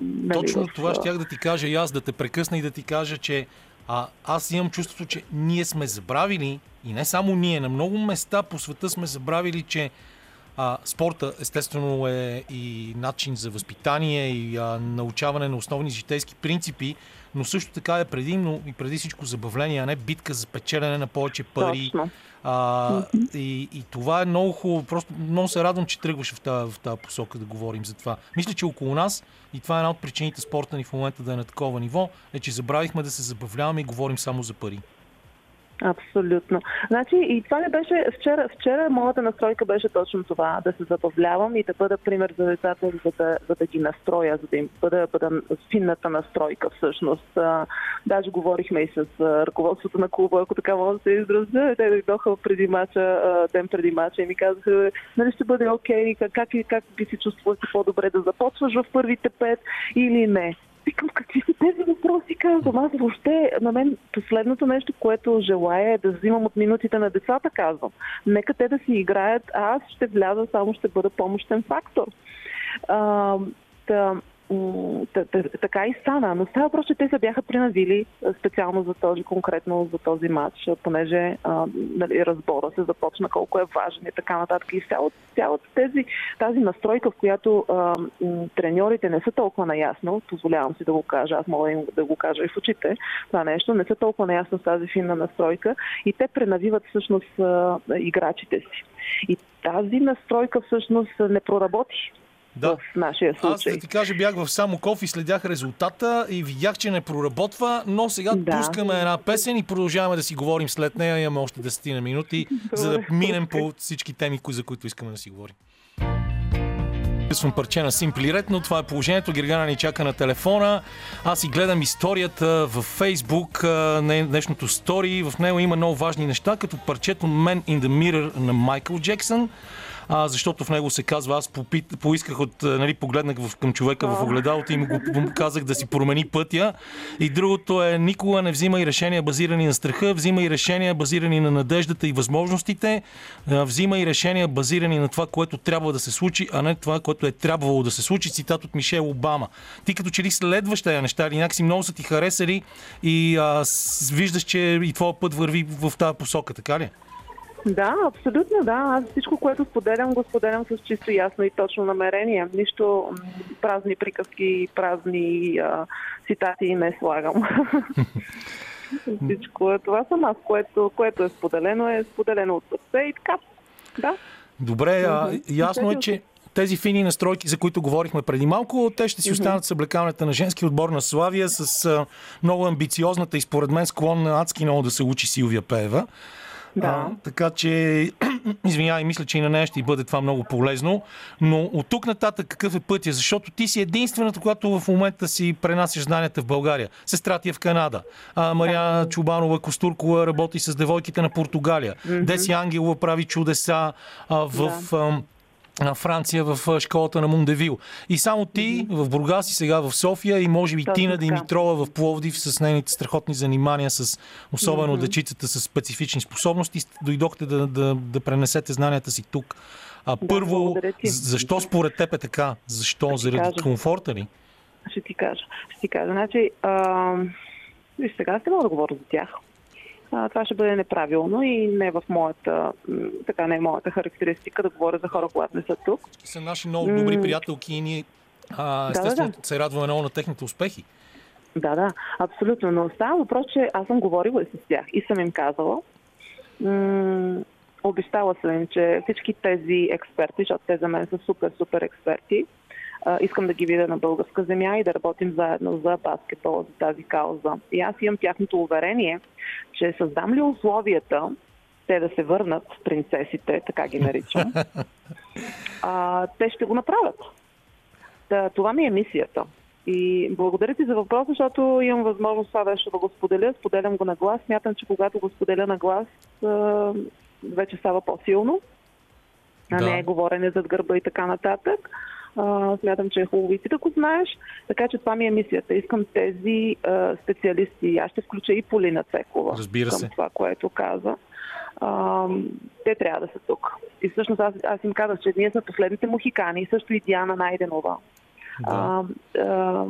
Нали, Точно в, това щях да ти кажа и аз, да те прекъсна и да ти кажа, че а, аз имам чувството, че ние сме забравили, и не само ние, на много места по света сме забравили, че а, спорта естествено е и начин за възпитание и а, научаване на основни житейски принципи, но също така е предимно и преди всичко забавление, а не битка за печелене на повече пари. Точно. А, и, и това е много хубаво. Просто много се радвам, че тръгваш в тази, в тази посока да говорим за това. Мисля, че около нас, и това е една от причините спорта ни в момента да е на такова ниво, е, че забравихме да се забавляваме и говорим само за пари. Абсолютно. Значи и това не беше вчера. Вчера моята настройка беше точно това. Да се забавлявам и да бъда пример за децата, за да, за да ги настроя, за да им бъда, бъда финната настройка всъщност. Даже говорихме и с ръководството на клуба, ако така мога да се изразя. Те дойдоха преди мача, ден преди мача и ми казаха, нали ще бъде окей, как, как, как би се чувствала си по-добре да започваш в първите пет или не. Викам, какви са тези въпроси, казвам. Аз въобще, на мен последното нещо, което желая е да взимам от минутите на децата, казвам. Нека те да си играят, а аз ще вляза, само ще бъда помощен фактор. А, та, така и стана. Но става въпрос, че те се бяха принавили специално за този, конкретно за този матч, понеже а, нали, разбора се започна колко е важен и така нататък. И цялата, цялата тази настройка, в която а, треньорите не са толкова наясно, позволявам си да го кажа, аз мога да го кажа и в очите, това нещо, не са толкова наясно с тази финна настройка и те пренавиват всъщност а, играчите си. И тази настройка всъщност не проработи Да. в нашия Аз случай. да ти кажа, бях в Самоков и следях резултата и видях, че не проработва, но сега Да. пускаме една песен и продължаваме да си говорим след нея. Имаме още 10 на минути, за да Добре, минем по всички теми, за които искаме да си говорим. Съм парче на Simply Red, но това е положението. Гергана ни чака на телефона. Аз си гледам историята в Фейсбук, днешното стори. В него има много важни неща, като парчето Man in the Mirror на Майкъл Джексън. А, защото в него се казва, аз попит, поисках от, а, нали, погледнах в, към човека в огледалото и му го казах да си промени пътя. И другото е, никога не взимай решения базирани на страха, взимай решения базирани на надеждата и възможностите, взимай решения базирани на това, което трябва да се случи, а не това, което е трябвало да се случи. Цитат от Мишел Обама. Ти като че ли следваш тези неща или някакси много са ти харесали и а, виждаш, че и твоя път върви в тази посока, така ли? Да, абсолютно да. Аз всичко, което споделям, го споделям с чисто ясно и точно намерение. Нищо празни приказки, празни а, цитати не слагам. Всичко е това съм аз, което, което е споделено, е споделено от сърце и така. Да. Добре, а, ясно е, че тези фини настройки, за които говорихме преди малко, те ще си останат с облекаването на женски отбор на Славия, с а, много амбициозната и според мен склонна адски много да се учи Силвия Пеева. Да. А, така че Извинявай, мисля, че и на нея ще бъде това много полезно. Но от тук нататък какъв е пътя? Защото ти си единствената, която в момента си пренасяш знанията в България. Сестра ти е в Канада. А, Мария Чубанова Костуркова работи с девойките на Португалия. Деси Ангелова прави чудеса а, в... Да Франция в школата на Мундевил. И само ти в Бургас и сега в София и може би Точно Тина. Димитрова в Пловдив с нейните страхотни занимания с особено дечицата с специфични способности дойдохте да, да, да пренесете знанията си тук. А първо, ти. з- защо според теб е така? Защо? ти Заради кажа. комфорта ли? Ще ти кажа. Ще ти кажа. Значи, а, виж, сега ще мога да говоря за тях. А, това ще бъде неправилно и не в моята, така не е моята характеристика да говоря за хора, когато не са тук. Са наши много добри приятелки и ние а, да, естествено да. се радваме много на техните успехи. Да, да, абсолютно. Но става въпрос, че аз съм говорила и с тях и съм им казала. М- обещала съм им, че всички тези експерти, защото те за мен са супер, супер експерти, искам да ги видя на българска земя и да работим заедно за баскетбола, за тази кауза. И аз имам тяхното уверение, че създам ли условията те да се върнат, принцесите, така ги наричам, а, те ще го направят. Да, това ми е мисията. И благодаря ти за въпроса, защото имам възможност това нещо да го споделя. Споделям го на глас. Смятам, че когато го споделя на глас, вече става по-силно, а Да. не е говорене зад гърба и така нататък. А, смятам, че е хубаво и ти да го знаеш. Така че това ми е мисията. Искам тези а, специалисти. Аз ще включа и Полина Цекова Разбира към се. това, което каза. А, те трябва да са тук. И всъщност аз, аз им казах, че ние сме последните мухикани, също и Диана Найденова. Да. А, а,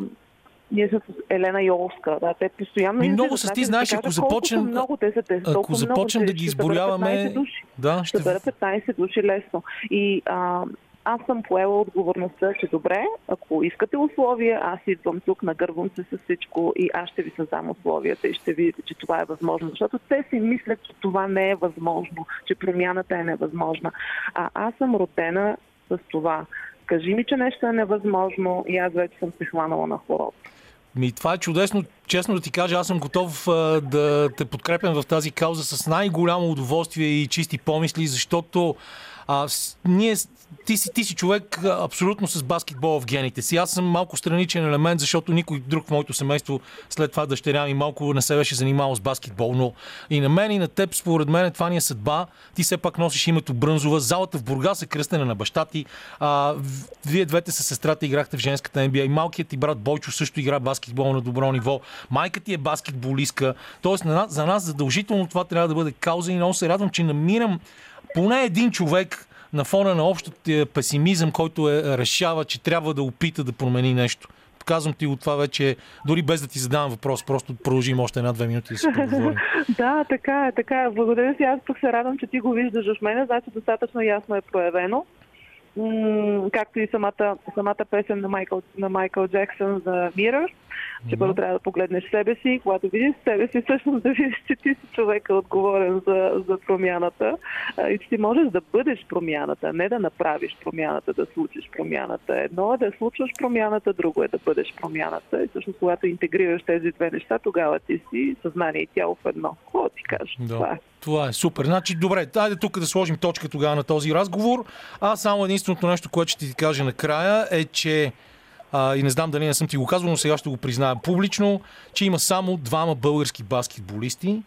ние с Елена Йолска. Да, те постоянно. Излизат. много ти Значи, знаеш, ти ако колко са започнем- Много те са, те са Ако започнем да ги ще бъдат изброяваме, 15 души. да, Ще ще бъдат 15 души лесно. И а, аз съм поела отговорността, че добре, ако искате условия, аз идвам тук, нагървам се с всичко и аз ще ви създам условията и ще видите, че това е възможно. Защото те си мислят, че това не е възможно, че промяната е невъзможна. А аз съм родена с това. Кажи ми, че нещо е невъзможно и аз вече съм се хванала на хората. Ми, това е чудесно. Честно да ти кажа, аз съм готов а, да те подкрепям в тази кауза с най-голямо удоволствие и чисти помисли, защото а, ние, ти, си, ти си човек абсолютно с баскетбола в гените си. Аз съм малко страничен елемент, защото никой друг в моето семейство след това дъщеря ми малко не се беше занимавал с баскетбол. Но и на мен, и на теб, според мен, това ни е съдба. Ти все пак носиш името Брънзова. Залата в Бургас е кръстена на баща ти. А, вие двете с сестрата играхте в женската NBA. И малкият ти брат Бойчо също игра баскетбол на добро ниво. Майка ти е баскетболистка. Тоест, за нас задължително това трябва да бъде кауза и много се радвам, че намирам поне един човек на фона на общия песимизъм, който е, решава, че трябва да опита да промени нещо. Казвам ти от това вече, дори без да ти задавам въпрос, просто продължим още една-две минути да си поговорим. Да, така е, така е. Благодаря си. Аз пък се радвам, че ти го виждаш в мене. Значи достатъчно ясно е проявено. М- както и самата, самата песен на Майкъл, на Майкъл Джексън за Mirror, че първо трябва да погледнеш себе си, когато видиш себе си, всъщност да видиш, че ти си човека отговорен за, за промяната а, и че ти можеш да бъдеш промяната, не да направиш промяната, да случиш промяната. Едно е да случваш промяната, друго е да бъдеш промяната. И всъщност, когато интегрираш тези две неща, тогава ти си съзнание и тяло в едно. Какво ти? Това Да. е. Това е супер. Значи, добре, дайде тук да сложим точка тогава на този разговор. Аз само единственото нещо, което ще ти кажа накрая е, че а, и не знам дали не съм ти го казвал, но сега ще го призная публично, че има само двама български баскетболисти,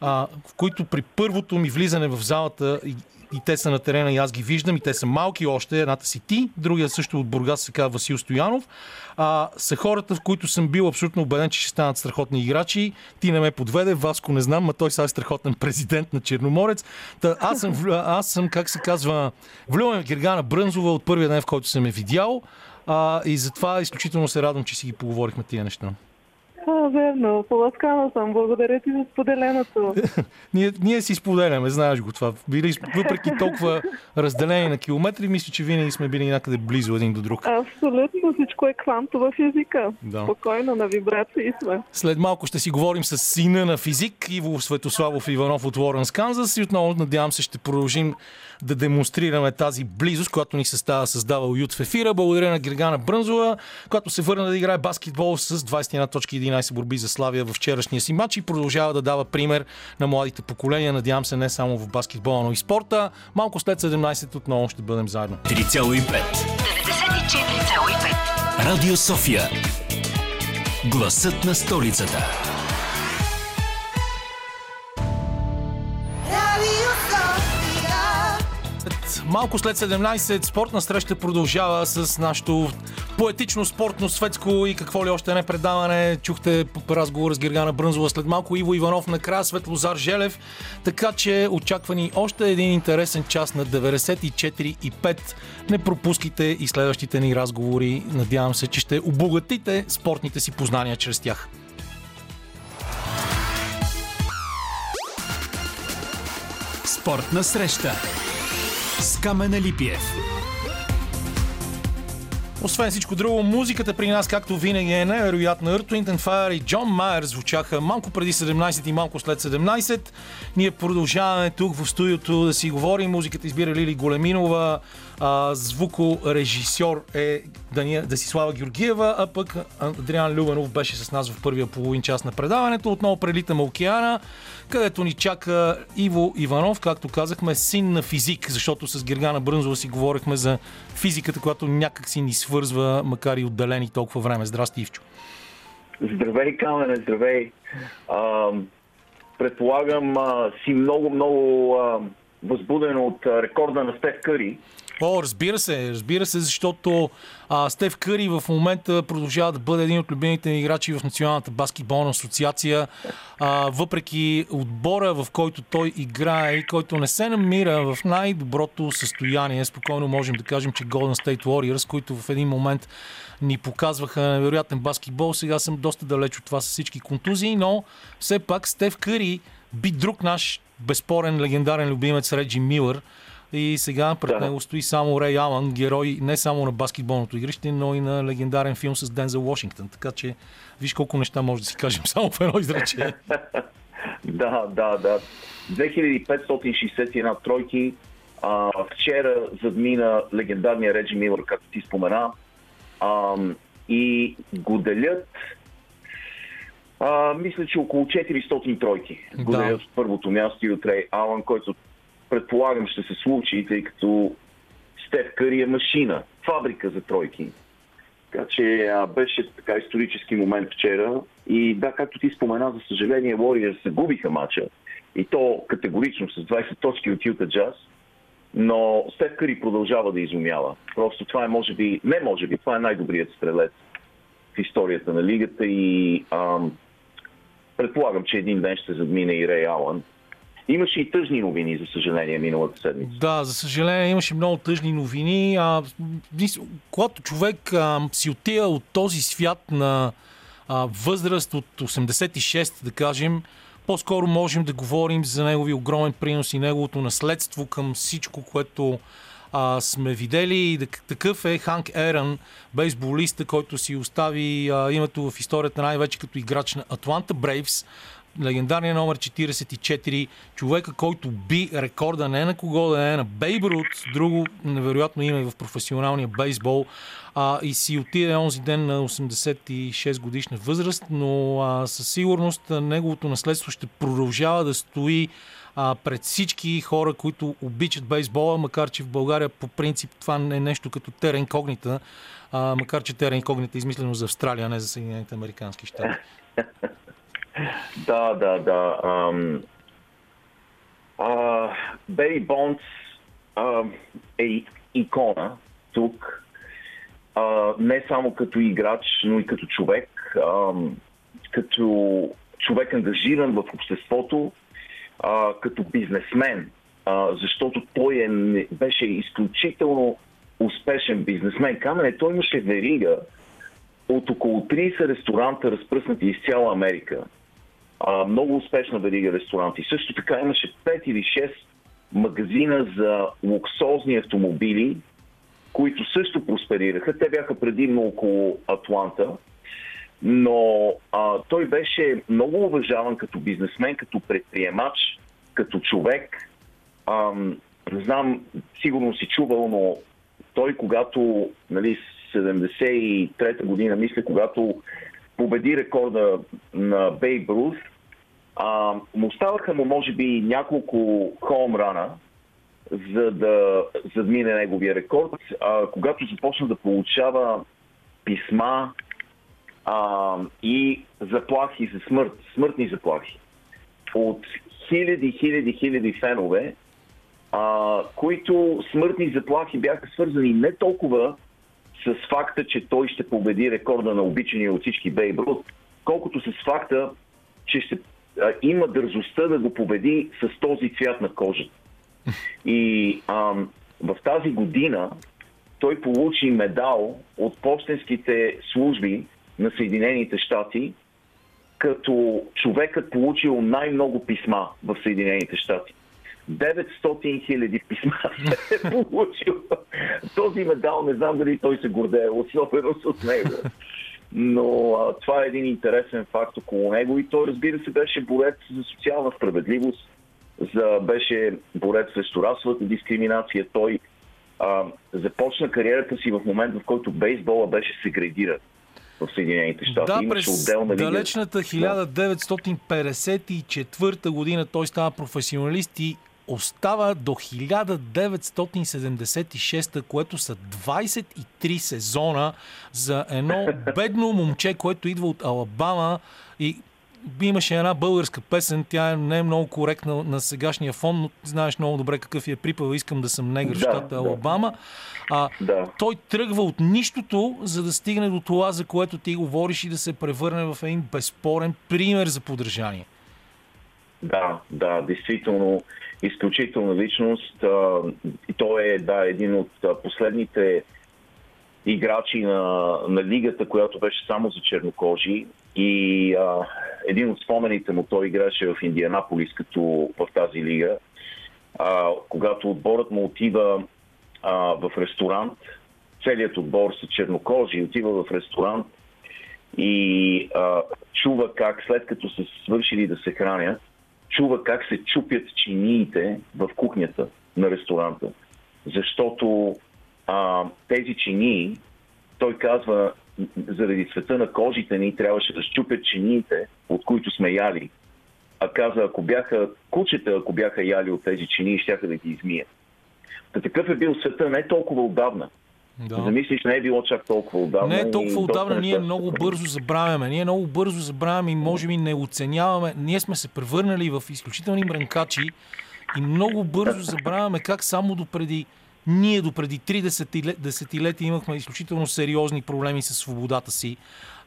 а, в които при първото ми влизане в залата и, и те са на терена и аз ги виждам и те са малки още, едната си ти, другия също от Бургас се казва Васил Стоянов, а, са хората, в които съм бил абсолютно убеден, че ще станат страхотни играчи. Ти не ме подведе, Васко не знам, ма той сега е страхотен президент на Черноморец. Та, аз, съм, аз съм, как се казва, влюбен Гергана Брънзова от първия ден, в който съм е видял. А, и затова изключително се радвам, че си ги поговорихме тия неща. А, верно. Поласкана съм. Благодаря ти за споделеното. Ние, ние си споделяме, знаеш го това. Били, въпреки толкова разделени на километри, мисля, че винаги сме били някъде близо един до друг. Абсолютно всичко е кванто в езика. Да. Спокойно, на вибрации сме. След малко ще си говорим с сина на физик Иво Светославов Иванов от Лоренс, Канзас и отново надявам се ще продължим да демонстрираме тази близост, която ни състава създава уют в ефира. Благодаря на Гергана Брънзова, която се върна да играе баскетбол с 21 точки 11 11 борби за Славия в вчерашния си матч и продължава да дава пример на младите поколения. Надявам се не само в баскетбола, но и спорта. Малко след 17 отново ще бъдем заедно. 3,5 94,5 Радио София Гласът на столицата Малко след 17 спортна среща продължава с нашото поетично, спортно, светско и какво ли още не предаване. Чухте разговор с Гергана Брънзова след малко Иво Иванов накрая, Светлозар Желев. Така че очаква ни още един интересен час на 94,5. Не пропускайте и следващите ни разговори. Надявам се, че ще обогатите спортните си познания чрез тях. Спортна среща Skameneli Piew. Освен всичко друго, музиката при нас, както винаги, е невероятна. Earth, Wind and Fire и Джон Майер звучаха малко преди 17 и малко след 17. Ние продължаваме тук в студиото да си говорим. Музиката избира Лили Големинова, а, звукорежисьор е Дания, Десислава Георгиева, а пък Адриан Любенов беше с нас в първия половин час на предаването. Отново прелитаме океана, където ни чака Иво Иванов, както казахме, син на физик, защото с Гергана Брънзова си говорихме за физиката, която някак си ни свързва, макар и отделени толкова време. Здрасти, Ивчо. Здравей, Камене, здравей. А, предполагам, а, си много, много а, възбуден от рекорда на Стеф Къри. О, разбира се, разбира се, защото а, Стеф Къри в момента продължава да бъде един от любимите ми играчи в Националната баскетболна асоциация. А, въпреки отбора, в който той играе и който не се намира в най-доброто състояние, спокойно можем да кажем, че Golden State Warriors, които в един момент ни показваха невероятен баскетбол, сега съм доста далеч от това с всички контузии, но все пак Стеф Къри би друг наш безспорен легендарен любимец Реджи Милър, и сега пред Да. него стои само Рей Алън, герой не само на баскетболното игрище, но и на легендарен филм с Дензел Вашингтон. Така че виж колко неща може да си кажем само в едно изречение. Да, да, да. 2561 тройки. А, вчера задмина легендарния Реджи Милър, както ти спомена. А, и го делят а, мисля, че около 400 тройки. Го Да. делят от първото място и от Рей Алън, който предполагам ще се случи, тъй като Стеф Къри е машина, фабрика за тройки. Така че а, беше така исторически момент вчера. И да, както ти спомена, за съжаление, Warriors загубиха матча. И то категорично с 20 точки от Юта Джаз. Но Стеф Къри продължава да изумява. Просто това е, може би, не може би, това е най-добрият стрелец в историята на лигата и ам, предполагам, че един ден ще задмине и Рей Алън. Имаше и тъжни новини, за съжаление, миналата седмица. Да, за съжаление имаше много тъжни новини. А, когато човек а, си отива от този свят на а, възраст от 86, да кажем, по-скоро можем да говорим за негови огромен принос и неговото наследство към всичко, което а, сме видели. Такъв е Ханк Ерън, бейсболиста, който си остави а, името в историята най-вече като играч на Атланта Брейвс легендарния номер 44, човека, който би рекорда не на кого да е, на Бейб Рут, друго невероятно име в професионалния бейсбол, а, и си отиде онзи ден на 86 годишна възраст, но а, със сигурност неговото наследство ще продължава да стои а, пред всички хора, които обичат бейсбола, макар че в България по принцип това не е нещо като тера инкогнита, а, макар че тера инкогнита е измислено за Австралия, а не за Съединените Американски щати. Да, да, да. Ам, а, Бери Бонс а, е икона тук. А, не само като играч, но и като човек. Ам, като човек ангажиран в обществото, а, като бизнесмен. А, защото той е, беше изключително успешен бизнесмен. Камене, той имаше верига от около 30 ресторанта, разпръснати из цяла Америка а, много успешна верига ресторанти. Също така имаше 5 или 6 магазина за луксозни автомобили, които също просперираха. Те бяха предимно около Атланта, но а, той беше много уважаван като бизнесмен, като предприемач, като човек. Ам, не знам, сигурно си чувал, но той когато, нали, 73-та година, мисля, когато победи рекорда на Бейб Рус, а, му оставаха му може би няколко хомрана, за да, за да мине неговия рекорд. А, когато започна да получава писма а, и заплахи за смърт, смъртни заплахи от хиляди, хиляди, хиляди фенове, а, които смъртни заплахи бяха свързани не толкова с факта, че той ще победи рекорда на обичания от всички Бейб Рут, колкото с факта, че ще а, има дързостта да го победи с този цвят на кожата. И а, в тази година той получи медал от почтенските служби на Съединените щати, като човекът получил най-много писма в Съединените щати. 900 хиляди писма е получил. Този медал, не знам дали той се гордее особено с него. Но а, това е един интересен факт около него и той, разбира се, беше борец за социална справедливост, за, беше борец срещу расовата дискриминация. Той а, започна кариерата си в момент, в който бейсбола беше сегрегиран в Съединените щати. Да, Имаше през отделна далечната 1954 година той става професионалист и остава до 1976, което са 23 сезона за едно бедно момче, което идва от Алабама и имаше една българска песен, тя не е много коректна на сегашния фон, но знаеш много добре какъв е припъл, искам да съм негър в Да, щата да. Алабама. А, Да. той тръгва от нищото, за да стигне до това, за което ти говориш и да се превърне в един безспорен пример за подражание. Да, да, действително изключителна личност. Той е да, един от последните играчи на, на лигата, която беше само за чернокожи. И а, един от спомените му, той играше в Индианаполис, като в тази лига. А, когато отборът му отива а, в ресторант, целият отбор са чернокожи, отива в ресторант и а, чува как след като са свършили да се хранят, чува как се чупят чиниите в кухнята на ресторанта. Защото а, тези чинии, той казва, заради цвета на кожите ни трябваше да щупят чиниите, от които сме яли. А каза, ако бяха кучета, ако бяха яли от тези чинии, щяха да ги измият. Та такъв е бил света не толкова отдавна. Да. Замислиш, не е било чак толкова отдавна. Не е толкова отдавна, ние много бързо забравяме. Ние много бързо забравяме и може би не оценяваме. Ние сме се превърнали в изключителни мрънкачи и много бързо забравяме как само допреди ние допреди три десетиле- десетилетия имахме изключително сериозни проблеми с свободата си.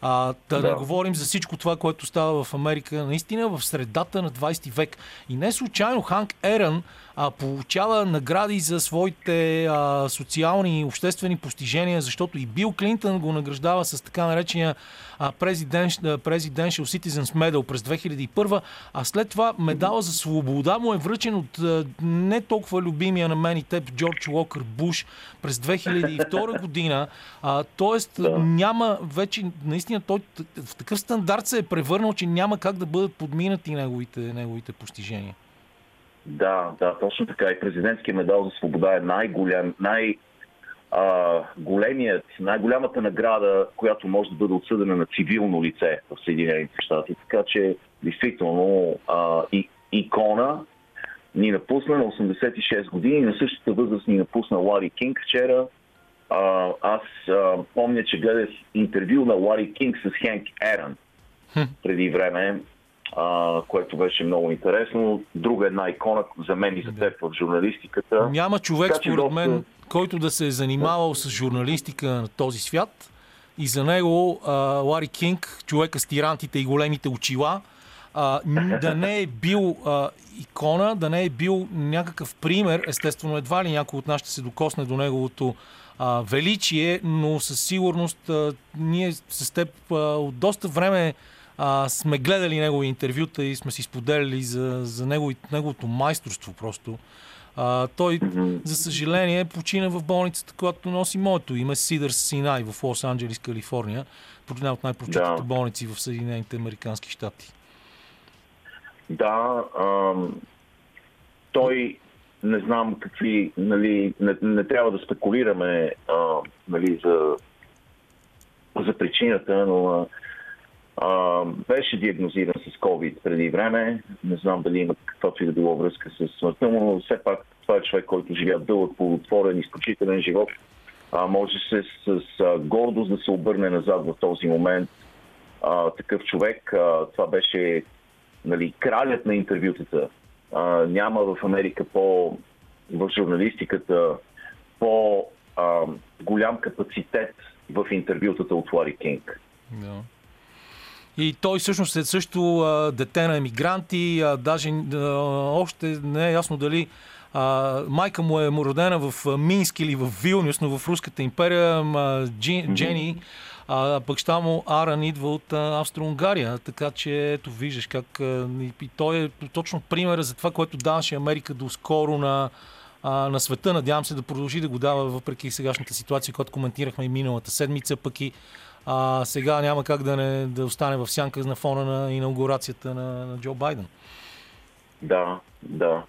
А, да, да Да. не говорим за всичко това, което става в Америка, наистина в средата на 20 век. И не случайно Ханк Ерън а, получава награди за своите а, социални и обществени постижения, защото и Бил Клинтън го награждава с така наречения а, President, а, Presidential Citizens Medal през 2001, а след това медала за свобода му е връчен от а, не толкова любимия на мен и теб Джордж Уокър Буш през 2002 година. А, тоест Да. няма вече, наистина той в такъв стандарт се е превърнал, че няма как да бъдат подминати неговите, неговите постижения. Да, да, точно така. И президентския медал за свобода е най-голям, най- а, големият, най-голямата награда, която може да бъде отсъдена на цивилно лице в Съединените щати. Така че, действително, а, и, икона ни напусна на 86 години. На същата възраст ни напусна Лари Кинг вчера. А, аз а, помня, че гледах интервю на Лари Кинг с Хенк Ерън преди време, а, което беше много интересно. Друга една икона за мен и за теб в журналистиката. Няма човек, Така според доста- мен, който да се е занимавал с журналистика на този свят. И за него а, Лари Кинг, човека с тирантите и големите очила, а, да не е бил а, икона, да не е бил някакъв пример. Естествено, едва ли някой от нас ще се докосне до неговото а, величие, но със сигурност а, ние с теб а, от доста време а, сме гледали негови интервюта и сме си споделяли за, за негови, неговото майсторство просто. А, той, за съжаление, почина в болницата, която носи моето име, Сидър Синай в Лос-Анджелес, Калифорния. Една от най-прочутите Да. болници в Съединените Американски щати. Да, ам, той не знам какви, нали, не, не трябва да спекулираме а, нали, за, за причината, но а, А, беше диагнозиран с COVID преди време. Не знам дали има каквато и да било връзка с смъртта му, но все пак това е човек, който живя дълъг, плодотворен, изключителен живот. А, може се с, с а, гордост да се обърне назад в този момент. А, такъв човек, а, това беше нали, кралят на интервютата. А, няма в Америка по в журналистиката по а, голям капацитет в интервютата от Лари Кинг. Да. И той всъщност е също а, дете на емигранти, а, даже а, още не е ясно дали а, майка му е родена в Минск или в Вилнюс, но в Руската империя, а, Джи, Джени, а пък ща му Аран идва от Австро-Унгария, така че ето виждаш как и, и той е точно пример за това, което даваше Америка доскоро на, а, на света. Надявам се да продължи да го дава въпреки сегашната ситуация, която коментирахме и миналата седмица, пък и а, сега няма как да, не, да остане в сянка на фона на инаугурацията на, на Джо Байден. Да, да.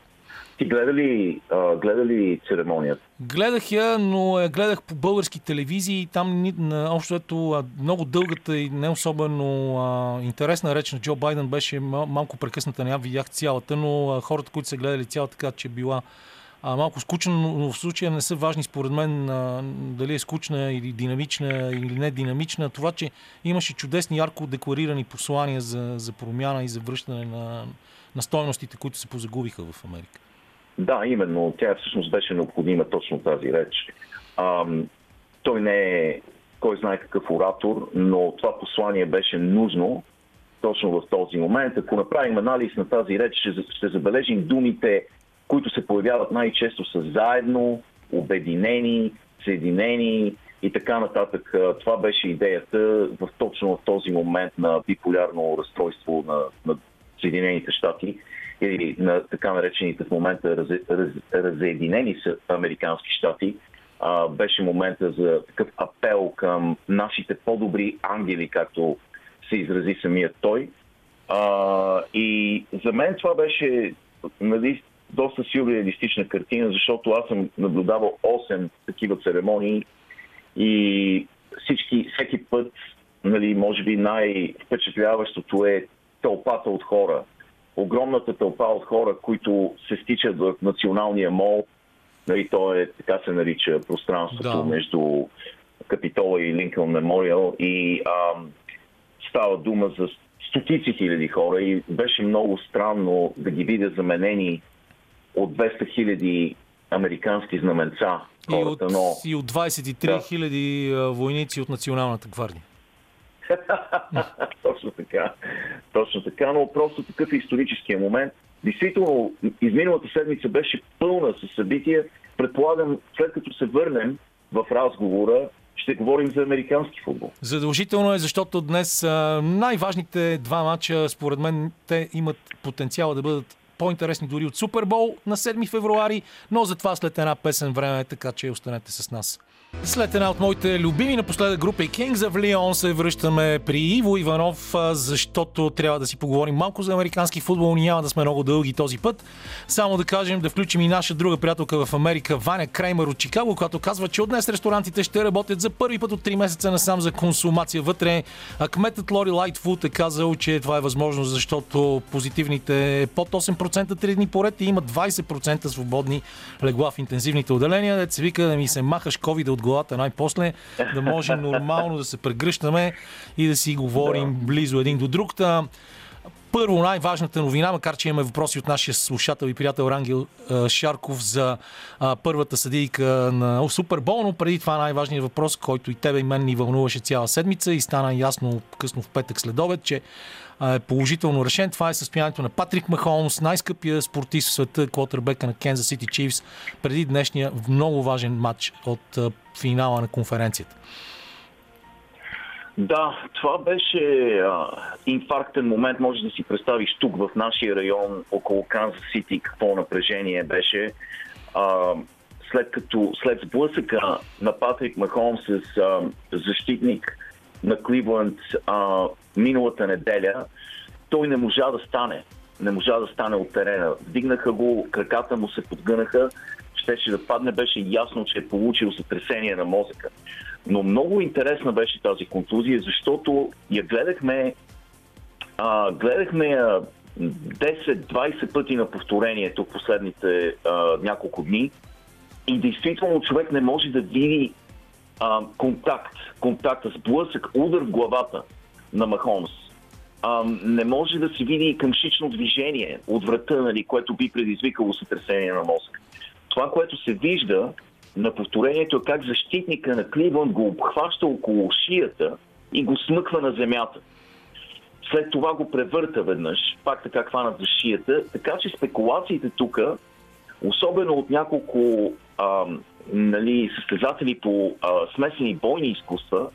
Ти гледа ли, а, гледа ли церемонията? Гледах я, но я гледах по български телевизии там ни- на, общо ето много дългата и не особено а, интересна реч на Джо Байден беше мал- малко прекъсната. Не я видях цялата, но а, хората, които са гледали цялата, така че била а, малко скучна, но- в случая не са важни според мен а, дали е скучна или динамична или не динамична. Това, че имаше чудесни, ярко декларирани послания за, за промяна и за връщане на, на стойностите, които се позагубиха в Америка. Да, именно. Тя всъщност беше необходима точно тази реч. Ам, той не е кой знае какъв оратор, но това послание беше нужно точно в този момент. Ако направим анализ на тази реч, ще, ще забележим думите, които се появяват най-често са заедно, обединени, съединени и така нататък. Това беше идеята в точно в този момент на биполярно разстройство на, на Съединените щати или на така наречените в момента раз, раз, разединени са американски щати, а, беше момента за такъв апел към нашите по-добри ангели, както се изрази самият той. А, и за мен това беше нали, доста сюрреалистична картина, защото аз съм наблюдавал 8 такива церемонии и всички, всеки път, нали, може би най-впечатляващото е тълпата от хора. Огромната тълпа от хора, които се стичат в националния мол, нали, то е, така се нарича, пространството Да. между Капитола и Линкълн Мемориал и ам, става дума за стотици хиляди хора и беше много странно да ги видя заменени от 200 хиляди американски знаменца И от, но... и от 23 хиляди войници от Националната гвардия. Точно така. Точно така, но просто такъв е историческия момент. Действително, изминалата седмица беше пълна с събития. Предполагам, след като се върнем в разговора, ще говорим за американски футбол. Задължително е, защото днес най-важните два матча, според мен, те имат потенциала да бъдат по-интересни дори от Супербол на 7 февруари, но за това след една песен време, така че останете с нас. След една от моите любими напоследък група и Kings of Leon се връщаме при Иво Иванов, защото трябва да си поговорим малко за американски футбол. Няма да сме много дълги този път. Само да кажем, да включим и наша друга приятелка в Америка, Ваня Креймер от Чикаго, която казва, че от днес ресторантите ще работят за първи път от 3 месеца насам за консумация вътре. А кметът Лори Лайтфуд е казал, че това е възможно, защото позитивните е под 8% 3 дни поред и има 20% свободни легла в интензивните отделения. Дет вика да ми се махаш ковида от главата най-после, да може нормално да се прегръщаме и да си говорим близо един до друг. Първо най-важната новина, макар че имаме въпроси от нашия слушател и приятел Рангел Шарков за първата съдийка на Супербол, но преди това най-важният въпрос, който и тебе и мен ни вълнуваше цяла седмица и стана ясно късно в петък след обед, че е положително решен. Това е състоянието на Патрик Махолмс, най-скъпия спортист в света, квотербека на Kansas City Chiefs, преди днешния много важен матч от финала на конференцията. Да, това беше а, инфарктен момент. Може да си представиш тук в нашия район, около Канзас Сити, какво напрежение беше. А, след като след сблъсъка на Патрик Махом с а, защитник на Кливленд а, миналата неделя, той не можа да стане. Не можа да стане от терена. Вдигнаха го, краката му се подгънаха, щеше да падне, беше ясно, че е получил сътресение на мозъка. Но много интересна беше тази контузия, защото я гледахме 3 А, гледахме я 10-20 пъти на повторение тук последните а, няколко дни и действително човек не може да види а, контакт, контакта, сблъсък, удар в главата на Махомс. А, не може да се види и къмшично движение от врата, нали, което би предизвикало сътресение на мозък. Това, което се вижда на повторението е как защитника на Кливън го обхваща около шията и го смъква на земята. След това го превърта веднъж, пак така хванат за шията. Така че спекулациите тук, особено от няколко а, нали, състезатели по а, смесени бойни изкуства,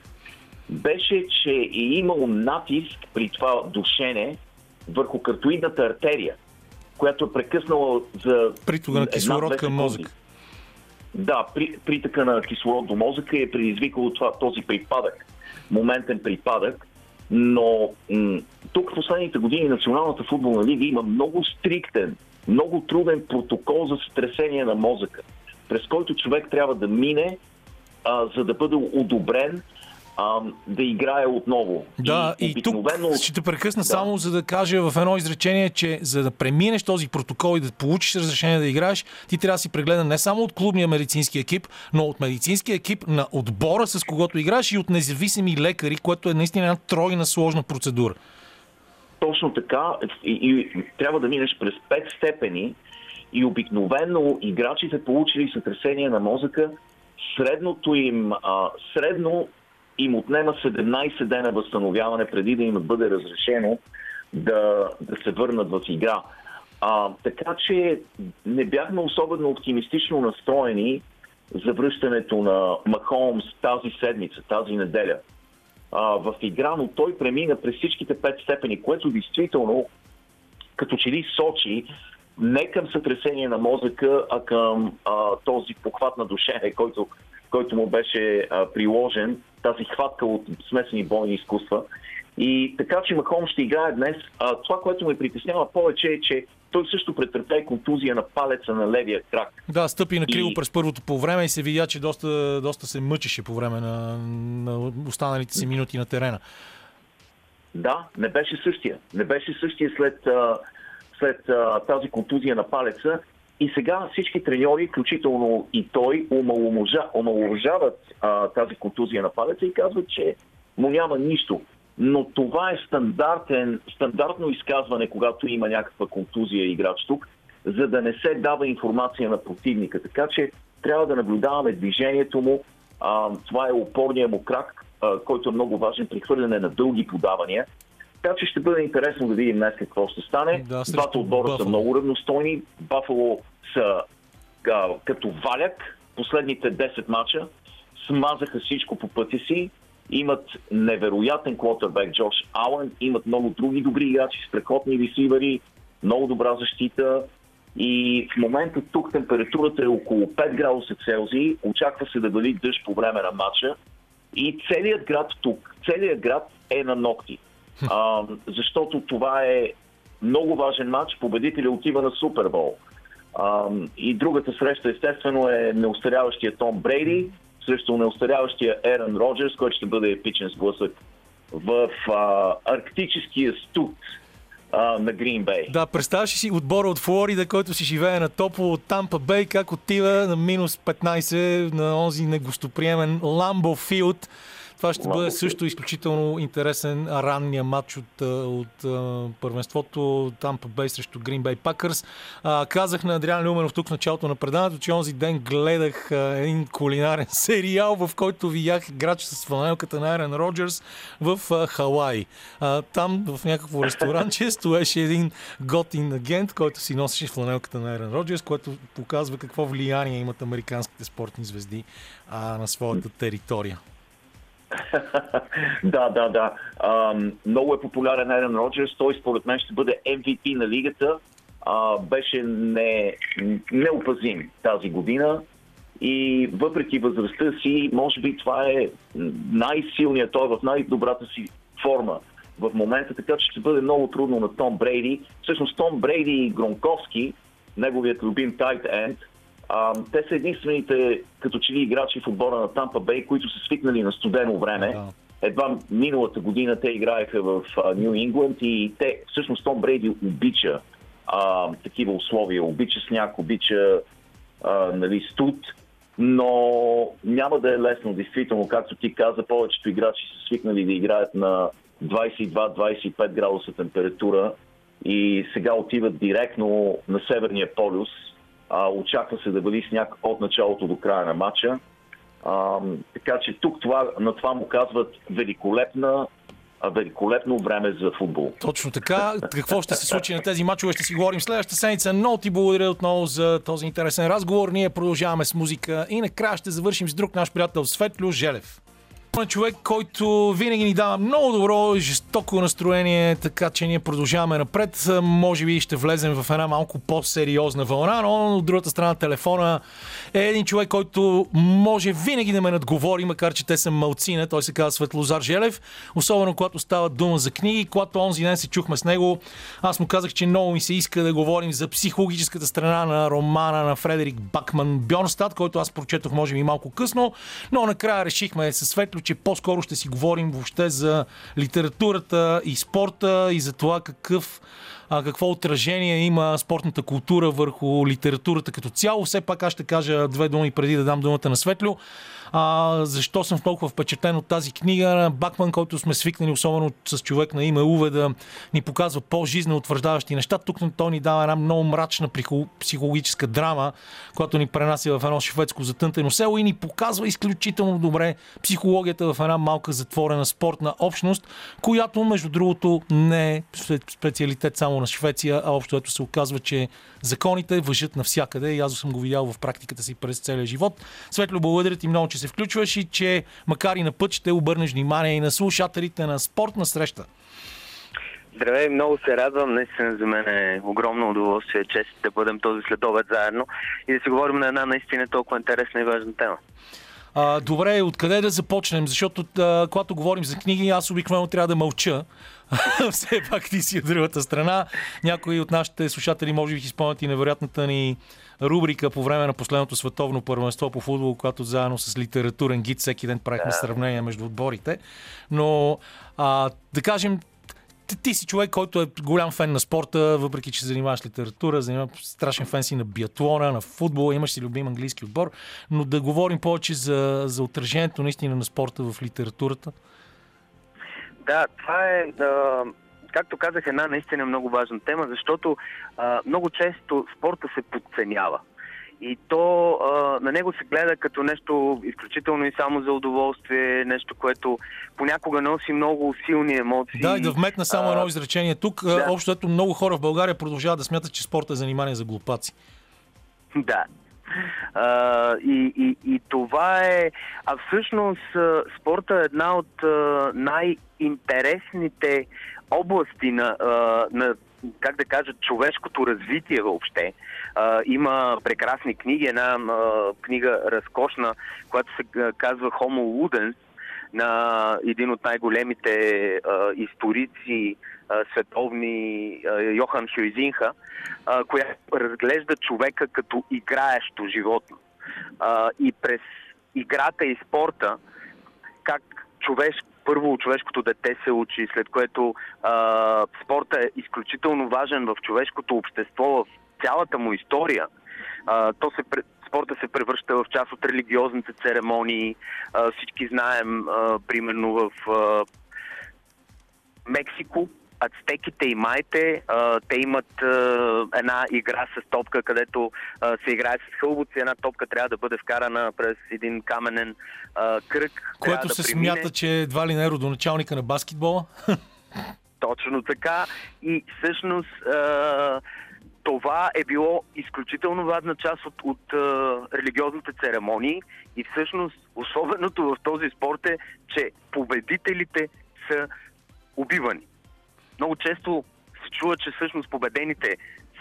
беше, че е имало натиск при това душене върху картоидната артерия, която е прекъснала за Притога на кислород към секунди. мозък. Да, при, притъка на кислород до мозъка е предизвикало това, този припадък, моментен припадък, но м- тук в последните години Националната футболна лига има много стриктен, много труден протокол за сътресение на мозъка, през който човек трябва да мине, а, за да бъде одобрен а, да играе отново. Да, и, тук обикновено- ще те прекъсна само за да кажа в едно изречение, че за да преминеш този протокол и да получиш разрешение да играеш, ти трябва да си прегледан не само от клубния медицински екип, но от медицинския екип на отбора, с когото играеш и от независими лекари, което е наистина една тройна сложна процедура. Точно така. И, и трябва да минеш през пет степени и обикновено играчите получили сътресение на мозъка, средното им, а, средно им отнема 17 дена възстановяване преди да им бъде разрешено да, да се върнат в игра. А, така че не бяхме особено оптимистично настроени за връщането на Махомс тази седмица, тази неделя а, в игра, но той премина през всичките пет степени, което действително като че ли сочи не към сътресение на мозъка, а към а, този похват на душене, който, който му беше а, приложен, тази хватка от смесени бойни изкуства. И така, че Махом ще играе днес. А, това, което ме притеснява повече е, че той също претърпя контузия на палеца на левия крак. Да, стъпи на криво И- през първото по време и се видя, че доста, доста се мъчеше по време на, на останалите си минути на терена. Да, не беше същия. Не беше същия след, а, след а, тази контузия на палеца. И сега всички треньори, включително и той, а, тази контузия на палеца и казват, че му няма нищо. Но това е стандартен, стандартно изказване, когато има някаква контузия играч тук, за да не се дава информация на противника. Така че трябва да наблюдаваме движението му. А, това е опорния му крак, а, който е много важен при хвърляне на дълги подавания. Така че ще бъде интересно да видим днес какво ще стане. Да, Двата отбора са Бафало. много равностойни. Бафало са а, като валяк последните 10 мача. Смазаха всичко по пътя си. Имат невероятен квотербек Джош Алън. Имат много други добри играчи, страхотни ресивери, много добра защита. И в момента тук температурата е около 5 градуса Целзий. Очаква се да вали дъжд по време на матча. И целият град тук, целият град е на ногти. А, защото това е много важен матч. Победителя отива на Супербол. А, и другата среща, естествено, е неустаряващия Том Брейди срещу неустаряващия Ерън Роджерс, който ще бъде епичен сблъсък в а, арктическия студ на Грин Бей. Да, представяш си отбора от Флорида, който си живее на топло от Тампа Бей, как отива на минус 15 на онзи негостоприемен Ламбо Филд. Това ще бъде също изключително интересен ранния матч от, от а, първенството Тампа Бей срещу Грин Бей Пакърс. Казах на Адриан Люменов тук в началото на предаването, че онзи ден гледах а, един кулинарен сериал, в който видях играч с фланелката на Айрен Роджерс в а, Хавай. А, там в някакво ресторанче стоеше един готин агент, който си носеше фланелката на Айрен Роджерс, което показва какво влияние имат американските спортни звезди а, на своята територия. да, да, да. А, много е популярен Ерен Роджерс. Той според мен ще бъде MVP на лигата. А, беше не, неопазим тази година. И въпреки възрастта си, може би това е най-силният, той е в най-добрата си форма в момента, така че ще бъде много трудно на Том Брейди. Всъщност Том Брейди и Гронковски, неговият любим тайт енд, а, те са единствените като че ли играчи в отбора на Тампа Бей, които са свикнали на студено време. Да. едва миналата година те играеха в Нью Ингланд и те, всъщност Том Брейди обича а, такива условия, обича сняг, обича а, нали, студ, но няма да е лесно, действително, както ти каза, повечето играчи са свикнали да играят на 22-25 градуса температура и сега отиват директно на Северния полюс. А, очаква се да бъде сняг от началото до края на матча. А, така че тук това, на това му казват великолепна великолепно време за футбол. Точно така. Какво ще се случи на тези матчове, ще си говорим следващата седмица. Но ти благодаря отново за този интересен разговор. Ние продължаваме с музика и накрая ще завършим с друг наш приятел Светлю Желев на човек, който винаги ни дава много добро и жестоко настроение, така че ние продължаваме напред. Може би ще влезем в една малко по-сериозна вълна, но от другата страна телефона е един човек, който може винаги да ме надговори, макар че те са малцина. Той се казва Светлозар Желев. Особено когато става дума за книги. Когато онзи ден се чухме с него, аз му казах, че много ми се иска да говорим за психологическата страна на романа на Фредерик Бакман Бьорнстад, който аз прочетох може би малко късно, но накрая решихме със Светло, че по-скоро ще си говорим въобще за литературата и спорта и за това какъв а, какво отражение има спортната култура върху литературата като цяло. Все пак аз ще кажа две думи преди да дам думата на Светлю. А, защо съм толкова впечатлен от тази книга? Бакман, който сме свикнали, особено с човек на име Уве, да ни показва по-жизненно утвърждаващи неща. Тук той ни дава една много мрачна психологическа драма, която ни пренася в едно шведско затънтено село и ни показва изключително добре психологията в една малка затворена спортна общност, която, между другото, не е специалитет само на Швеция, а общо ето се оказва, че законите въжат навсякъде и аз съм го видял в практиката си през целия живот. Светло, благодаря ти много, че се включваш и че макар и на път ще обърнеш внимание и на слушателите на спортна среща. Здравей, много се радвам. Наистина за мен е огромно удоволствие, чест да бъдем този следобед заедно и да си говорим на една наистина толкова интересна и важна тема. А, добре, откъде да започнем? Защото а, когато говорим за книги, аз обикновено трябва да мълча. Все пак ти си от другата страна. Някои от нашите слушатели може би си спомнят и невероятната ни рубрика по време на последното световно първенство по футбол, когато заедно с литературен гид всеки ден правихме сравнение между отборите. Но а, да кажем, ти, ти си човек, който е голям фен на спорта, въпреки че занимаваш литература, занимаваш страшен фен си на биатлона, на футбол, имаш си любим английски отбор, но да говорим повече за, за отражението наистина на спорта в литературата. Да, това е, а, както казах, една наистина много важна тема, защото а, много често спорта се подценява. И то а, на него се гледа като нещо изключително и само за удоволствие, нещо, което понякога носи много силни емоции. Да, и да вметна само едно изречение тук. Да. Общото много хора в България продължават да смятат, че спорта е занимание за глупаци. Да. А, и, и, и това е. А всъщност спорта е една от най-интересните области на, на как да кажа, човешкото развитие въобще. А, има прекрасни книги, една а, книга разкошна, която се казва Homo Ludens, на един от най-големите а, историци световни Йохан Хюйзинха, а, която разглежда човека като играещо животно. И през играта и спорта, как човеш, първо човешкото дете се учи, след което а, спорта е изключително важен в човешкото общество, в цялата му история. А, то се, спорта се превръща в част от религиозните церемонии. А, всички знаем, а, примерно в а, Мексико, ацтеките и майте, а, те имат а, една игра с топка, където а, се играе с хълбоци. Една топка трябва да бъде вкарана през един каменен а, кръг. Което се да премине. смята, че едва ли не е родоначалника на баскетбола. Точно така. И всъщност а, това е било изключително важна част от, от а, религиозните церемонии и всъщност особеното в този спорт е, че победителите са убивани. Много често се чува, че всъщност победените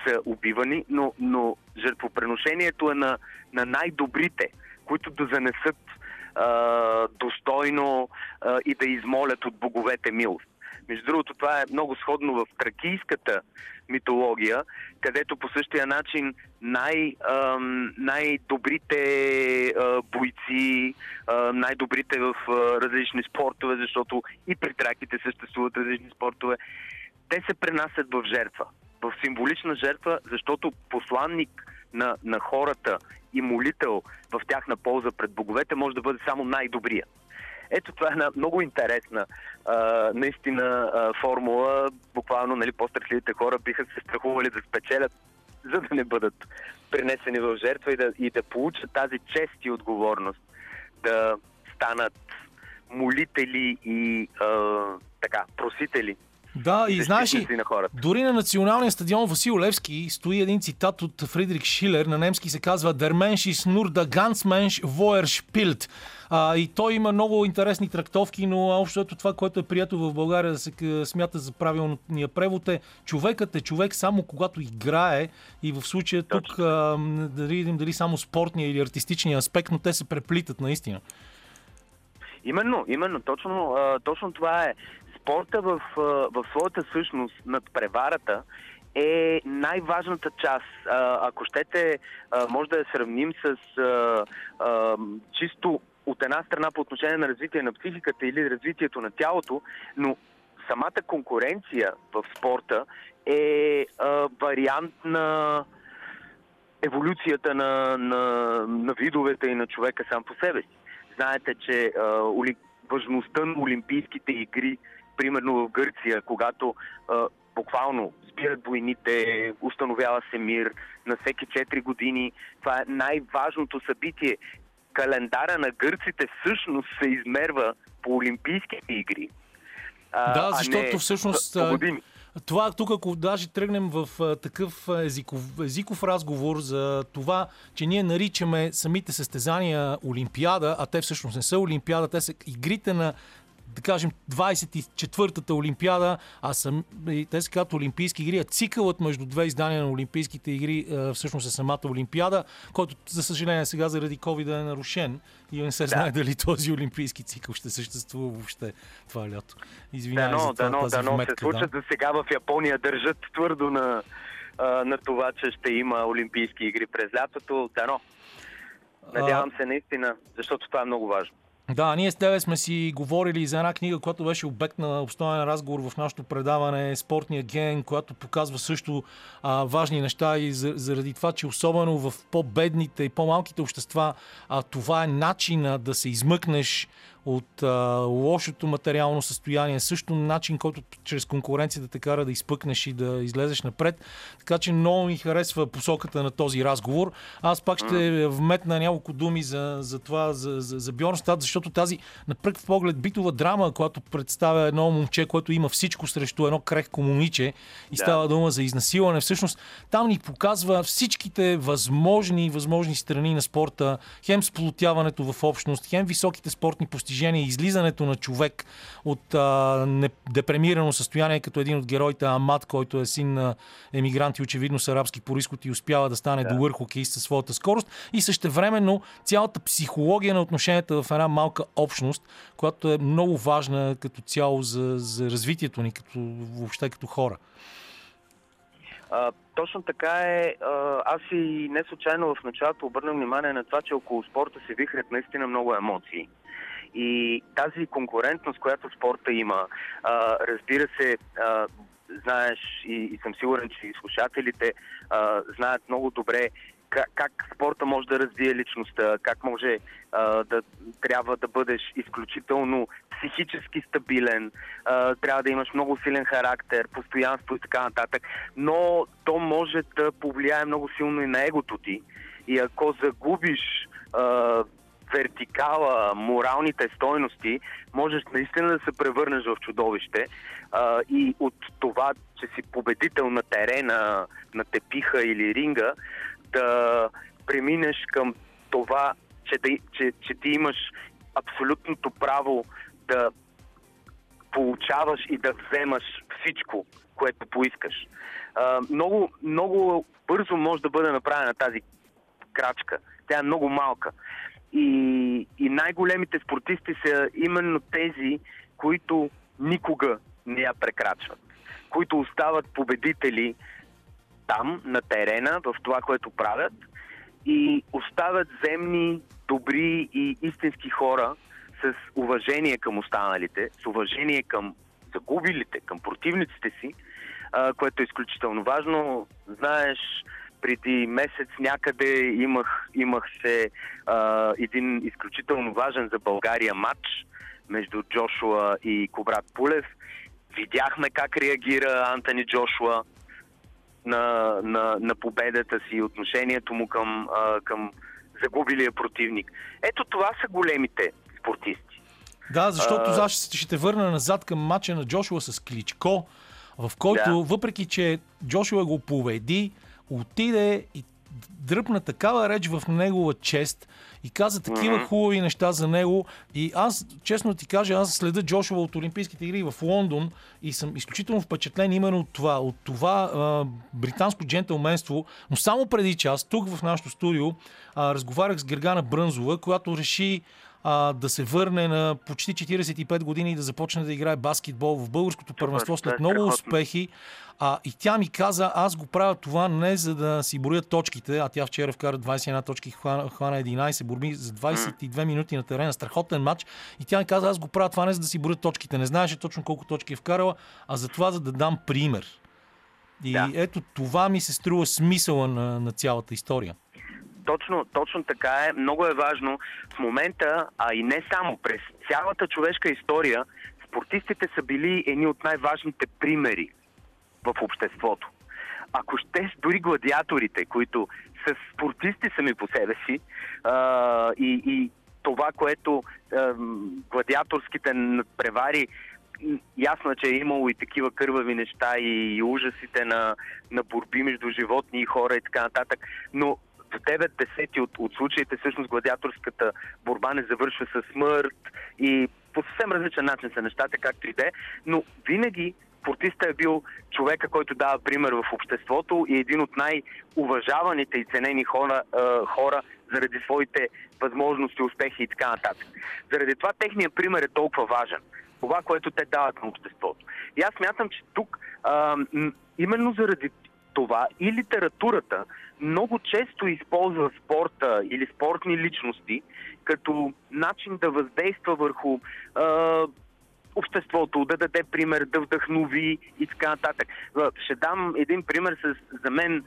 са убивани, но, но жертвопреношението е на, на най-добрите, които да занесат а, достойно а, и да измолят от боговете милост. Между другото, това е много сходно в тракийската митология, където по същия начин най, ам, най-добрите а, бойци, а, най-добрите в а, различни спортове, защото и при траките съществуват различни спортове, те се пренасят в жертва, в символична жертва, защото посланник на, на хората и молител в тяхна полза пред боговете може да бъде само най-добрия. Ето това е една много интересна а, наистина а, формула. Буквално нали, по-страхливите хора биха се страхували да спечелят, за да не бъдат принесени в жертва и да, и да получат тази чест и отговорност да станат молители и а, така, просители Да, и знаеш ли, дори на националния стадион Васил Левски стои един цитат от Фридрих Шилер, на немски се казва nur der ganz Mensch, wo er spielt. А, и той има много интересни трактовки, но общо ето това, което е прието в България да се смята за правилния превод е човекът е човек само когато играе и в случая тук а, да видим дали само спортния или артистичния аспект, но те се преплитат наистина. Именно, именно, точно, точно това е. Спорта в, в своята същност над преварата е най-важната част. Ако щете, може да я сравним с чисто от една страна по отношение на развитие на психиката или развитието на тялото, но самата конкуренция в спорта е а, вариант на еволюцията на, на, на видовете и на човека сам по себе си. Знаете, че а, важността на Олимпийските игри, примерно в Гърция, когато а, буквално спират войните, установява се мир на всеки 4 години, това е най-важното събитие. Календара на гърците всъщност се измерва по Олимпийските игри. А, Да, а защото не всъщност, по- а, години. Това тук, ако даже тръгнем в а, такъв а, езиков, езиков разговор за това, че ние наричаме самите състезания Олимпиада, а те всъщност не са Олимпиада, те са игрите на да кажем, 24-та Олимпиада, а сам, и те се казват Олимпийски игри, а цикълът между две издания на Олимпийските игри а, всъщност е самата Олимпиада, който, за съжаление, сега заради COVID е нарушен и не се знае дали този Олимпийски цикъл ще съществува въобще това лято. Извинявай за Дано, това, дано, тази дано се вметка, случат. да. За сега в Япония държат твърдо на, на това, че ще има Олимпийски игри през лятото. Дано. Надявам се наистина, защото това е много важно. Да, ние с тебе сме си говорили за една книга, която беше обект на обстоен разговор в нашото предаване Спортния ген, която показва също а, важни неща и за, заради това, че особено в по-бедните и по-малките общества а, това е начина да се измъкнеш от а, лошото материално състояние, също начин, който чрез конкуренцията те кара да изпъкнеш и да излезеш напред. Така че много ми харесва посоката на този разговор. Аз пак ще вметна няколко думи за, за това, за, за, за Бьорнстад, защото тази на пръв поглед битова драма, която представя едно момче, което има всичко срещу едно крехко момиче и става дума за изнасилване, всъщност там ни показва всичките възможни възможни страни на спорта, хем сплотяването в общност, хем високите спортни постижения, излизането на човек от а, не, депремирано състояние, като един от героите Амат, който е син на емигранти, очевидно с арабски происход и успява да стане да. добър хокеист със своята скорост и същевременно цялата психология на отношенията в една малка общност, която е много важна като цяло за, за развитието ни, като, въобще като хора. А, точно така е. Аз и не случайно в началото обърнах внимание на това, че около спорта се вихрят наистина много емоции. И тази конкурентност, която спорта има, а, разбира се, а, знаеш и, и съм сигурен, че и слушателите а, знаят много добре как, как спорта може да развие личността, как може а, да трябва да бъдеш изключително психически стабилен, а, трябва да имаш много силен характер, постоянство и така нататък, но то може да повлияе много силно и на егото ти. И ако загубиш а, вертикала, моралните стойности, можеш наистина да се превърнеш в чудовище. А, и от това, че си победител на терена, на тепиха или ринга, да преминеш към това, че, да, че, че ти имаш абсолютното право да получаваш и да вземаш всичко, което поискаш. А, много, много бързо може да бъде направена тази крачка. Тя е много малка. И, и най-големите спортисти са именно тези, които никога не я прекрачват, които остават победители там, на терена, в това, което правят и оставят земни, добри и истински хора с уважение към останалите, с уважение към загубилите, към противниците си, а, което е изключително важно. Знаеш, преди месец някъде имах, имах се а, един изключително важен за България матч между Джошуа и Кобрат Пулев. Видяхме как реагира Антони Джошуа на, на, на победата си и отношението му към, а, към загубилия противник. Ето това са големите спортисти. Да, защото А- ще, ще те върна назад към матча на Джошуа с Кличко, в който, Да. въпреки че Джошуа го победи, отиде и дръпна такава реч в негова чест и каза такива хубави неща за него. И аз, честно ти кажа, аз следа Джошуа от Олимпийските игри в Лондон и съм изключително впечатлен именно от това, от това а, британско джентълменство. Но само преди час, тук в нашото студио, а, разговарях с Гергана Брънзова, която реши а, да се върне на почти 45 години и да започне да играе баскетбол в българското първенство след много успехи. А, и тя ми каза, аз го правя това не за да си броя точките, а тя вчера вкара 21 точки, хвана, хвана 11 борби за 22 минути на терена, страхотен матч. И тя ми каза, аз го правя това не за да си броя точките. Не знаеше точно колко точки е вкарала, а за това за да дам пример. И Да. ето това ми се струва смисъла на, на цялата история. Точно, точно така е. Много е важно в момента, а и не само през цялата човешка история, спортистите са били едни от най-важните примери в обществото. Ако ще, дори гладиаторите, които са спортисти сами по себе си а, и, и това, което а, гладиаторските надпревари м, Ясно е, че е имало и такива кървави неща и, и ужасите на, на борби между животни и хора и така нататък, но в 9 десети от, от случаите всъщност гладиаторската борба не завършва с смърт и по съвсем различен начин са нещата, както и да е, но винаги спортиста е бил човека, който дава пример в обществото и един от най-уважаваните и ценени хора, е, хора заради своите възможности, успехи и така нататък. Заради това техният пример е толкова важен. Това, което те дават на обществото. И аз смятам, че тук а, именно заради това и литературата много често използва спорта или спортни личности като начин да въздейства върху а, обществото, да даде пример, да вдъхнови и така нататък. Ще дам един пример с, за мен,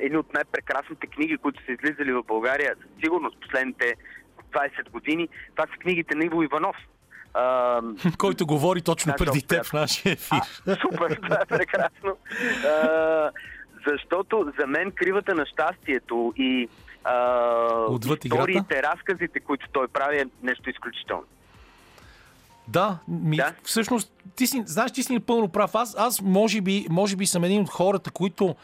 едни от най-прекрасните книги, които са излизали в България, със сигурност последните 20 години. Това са книгите на Иво Иванов. А, Който говори точно преди теб в нашия ефир. а, супер, това е прекрасно. А, защото за мен кривата на щастието и а, Отвъд историите, разказите, които той прави е нещо изключително. Да, ми, Да. всъщност, ти си, знаеш, ти си напълно прав. Аз, аз може, би, може би съм един от хората, които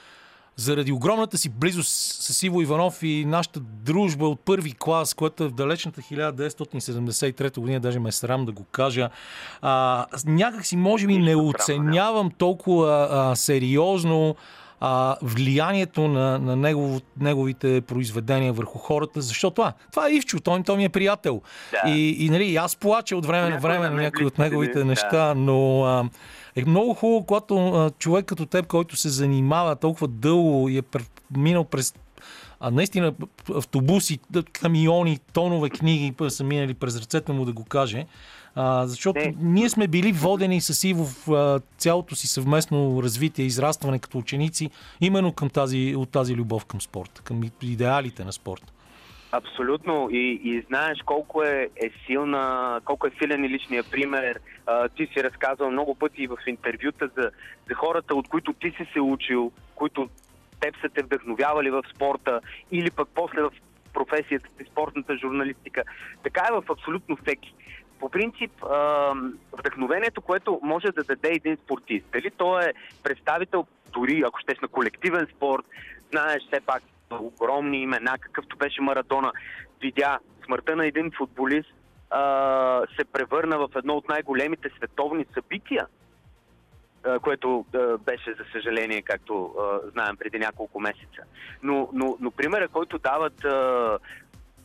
заради огромната си близост с Иво Иванов и нашата дружба от първи клас, което е в далечната 1973 година, даже ме е срам да го кажа, а, някак си може би не оценявам толкова а, сериозно а, влиянието на, на негов, неговите произведения върху хората, защото а, това е Ивчо, той, той ми е приятел. Да. И, и нали, аз плача от време на време на някои от неговите ми, неща, но а, е много хубаво, когато а, човек като теб, който се занимава толкова дълго и е минал през а наистина автобуси, камиони, тонове книги са минали през ръцете му да го каже. А, защото Не. ние сме били водени с Иво в а, цялото си съвместно развитие, израстване като ученици, именно към тази, от тази любов към спорта, към идеалите на спорта. Абсолютно. И, и знаеш колко е, е силна, колко е силен и личния пример. А, ти си разказвал много пъти в интервюта за, за хората, от които ти си се учил, които теб са те вдъхновявали в спорта или пък после в професията си, спортната журналистика. Така е в абсолютно всеки. По принцип, вдъхновението, което може да даде един спортист, дали той е представител, дори ако щеш на колективен спорт, знаеш все пак огромни имена, какъвто беше Марадона, видя смъртта на един футболист а, се превърна в едно от най-големите световни събития, а, което а, беше, за съжаление, както а, знаем, преди няколко месеца. Но, но, но примера, който дават а,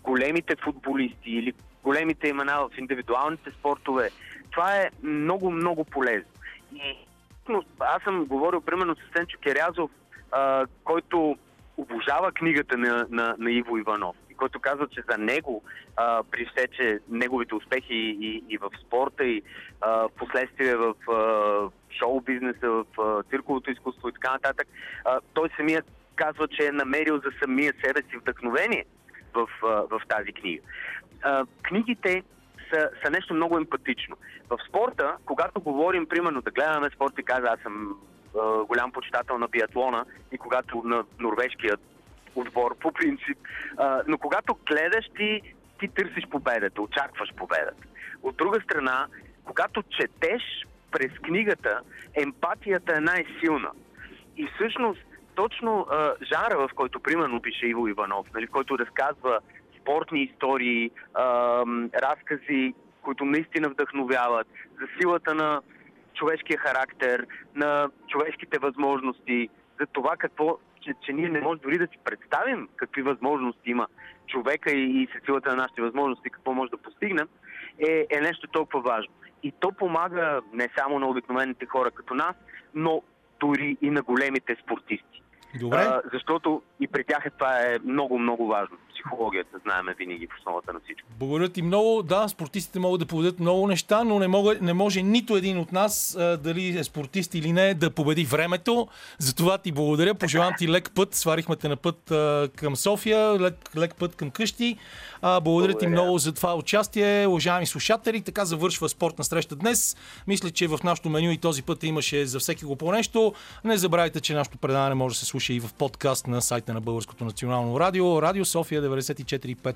големите футболисти или големите имена в индивидуалните спортове, това е много, много полезно. И аз съм говорил примерно с Сенчо Керязов, а, който обожава книгата на, на, на Иво Иванов и който казва, че за него, а, при все, че неговите успехи и, и в спорта, и а, в последствие в шоу-бизнеса, в а, цирковото изкуство и така нататък, а, той самият казва, че е намерил за самия себе си вдъхновение в, а, в тази книга. Книгите са, са нещо много емпатично. В спорта, когато говорим, примерно, да гледаме спорт и каза, аз съм а, голям почитател на биатлона и когато на норвежкият отбор, по принцип, а, но когато гледаш, ти, ти търсиш победата, очакваш победата. От друга страна, когато четеш през книгата, емпатията е най-силна. И всъщност, точно а, жара, в който примерно пише Иво Иванов, нали, който разказва спортни истории, разкази, които наистина вдъхновяват, за силата на човешкия характер, на човешките възможности, за това какво, че, че ние не можем дори да си представим какви възможности има човека и, и с силата на нашите възможности, какво може да постигнем, е, е нещо толкова важно. И то помага не само на обикновените хора като нас, но дори и на големите спортисти. Добре. А, защото и при тях е, това е много, много важно. Психологията, знаеме винаги в основата на всичко. Благодаря ти много. Да, спортистите могат да победят много неща, но не, мога, не може нито един от нас, дали е спортист или не, да победи времето. Затова ти благодаря. Пожелавам ти лек път. Сварихме те на път към София, лек, лек път към къщи. А, благодаря, ти Благодаря. много за това участие. Уважаеми слушатели, така завършва спортна среща днес. Мисля, че в нашото меню и този път имаше за всеки го по нещо. Не забравяйте, че нашето предаване може да се слуша и в подкаст на сайта на Българското национално радио. Радио София 94.5